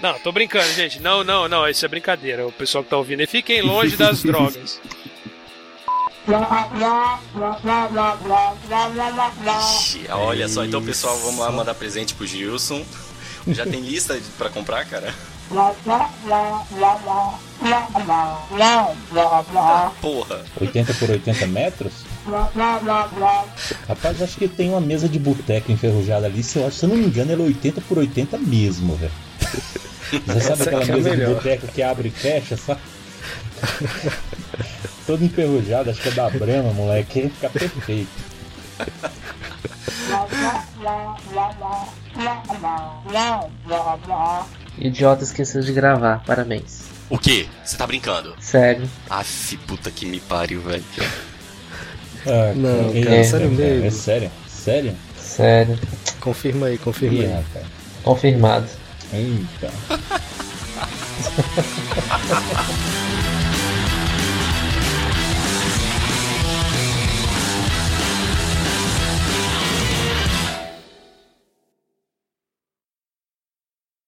Não, tô brincando, gente. Não, não, não, isso é brincadeira. O pessoal que tá ouvindo aí, fiquem longe das drogas. Ixi, olha só, então pessoal, vamos lá mandar presente pro Gilson. Já tem lista pra comprar, cara? Porra. 80 por 80 metros? Rapaz, acho que tem uma mesa de boteco enferrujada ali. Se eu, acho- se eu não me engano, ela é 80 por 80 mesmo, velho. Você sabe aquela é mesa de melhor. boteco que abre e fecha, sabe? Todo enferrujado, acho que é da Brahma, moleque. Fica perfeito. Idiota esqueceu de gravar, parabéns. O quê? Você tá brincando? Sério. Aff, puta que me pariu, velho. Ah, Não, cara, sério cara, mesmo? É sério? Sério? Sério. Confirma aí, confirma aí. rapaz. Confirmado. Eita. (laughs)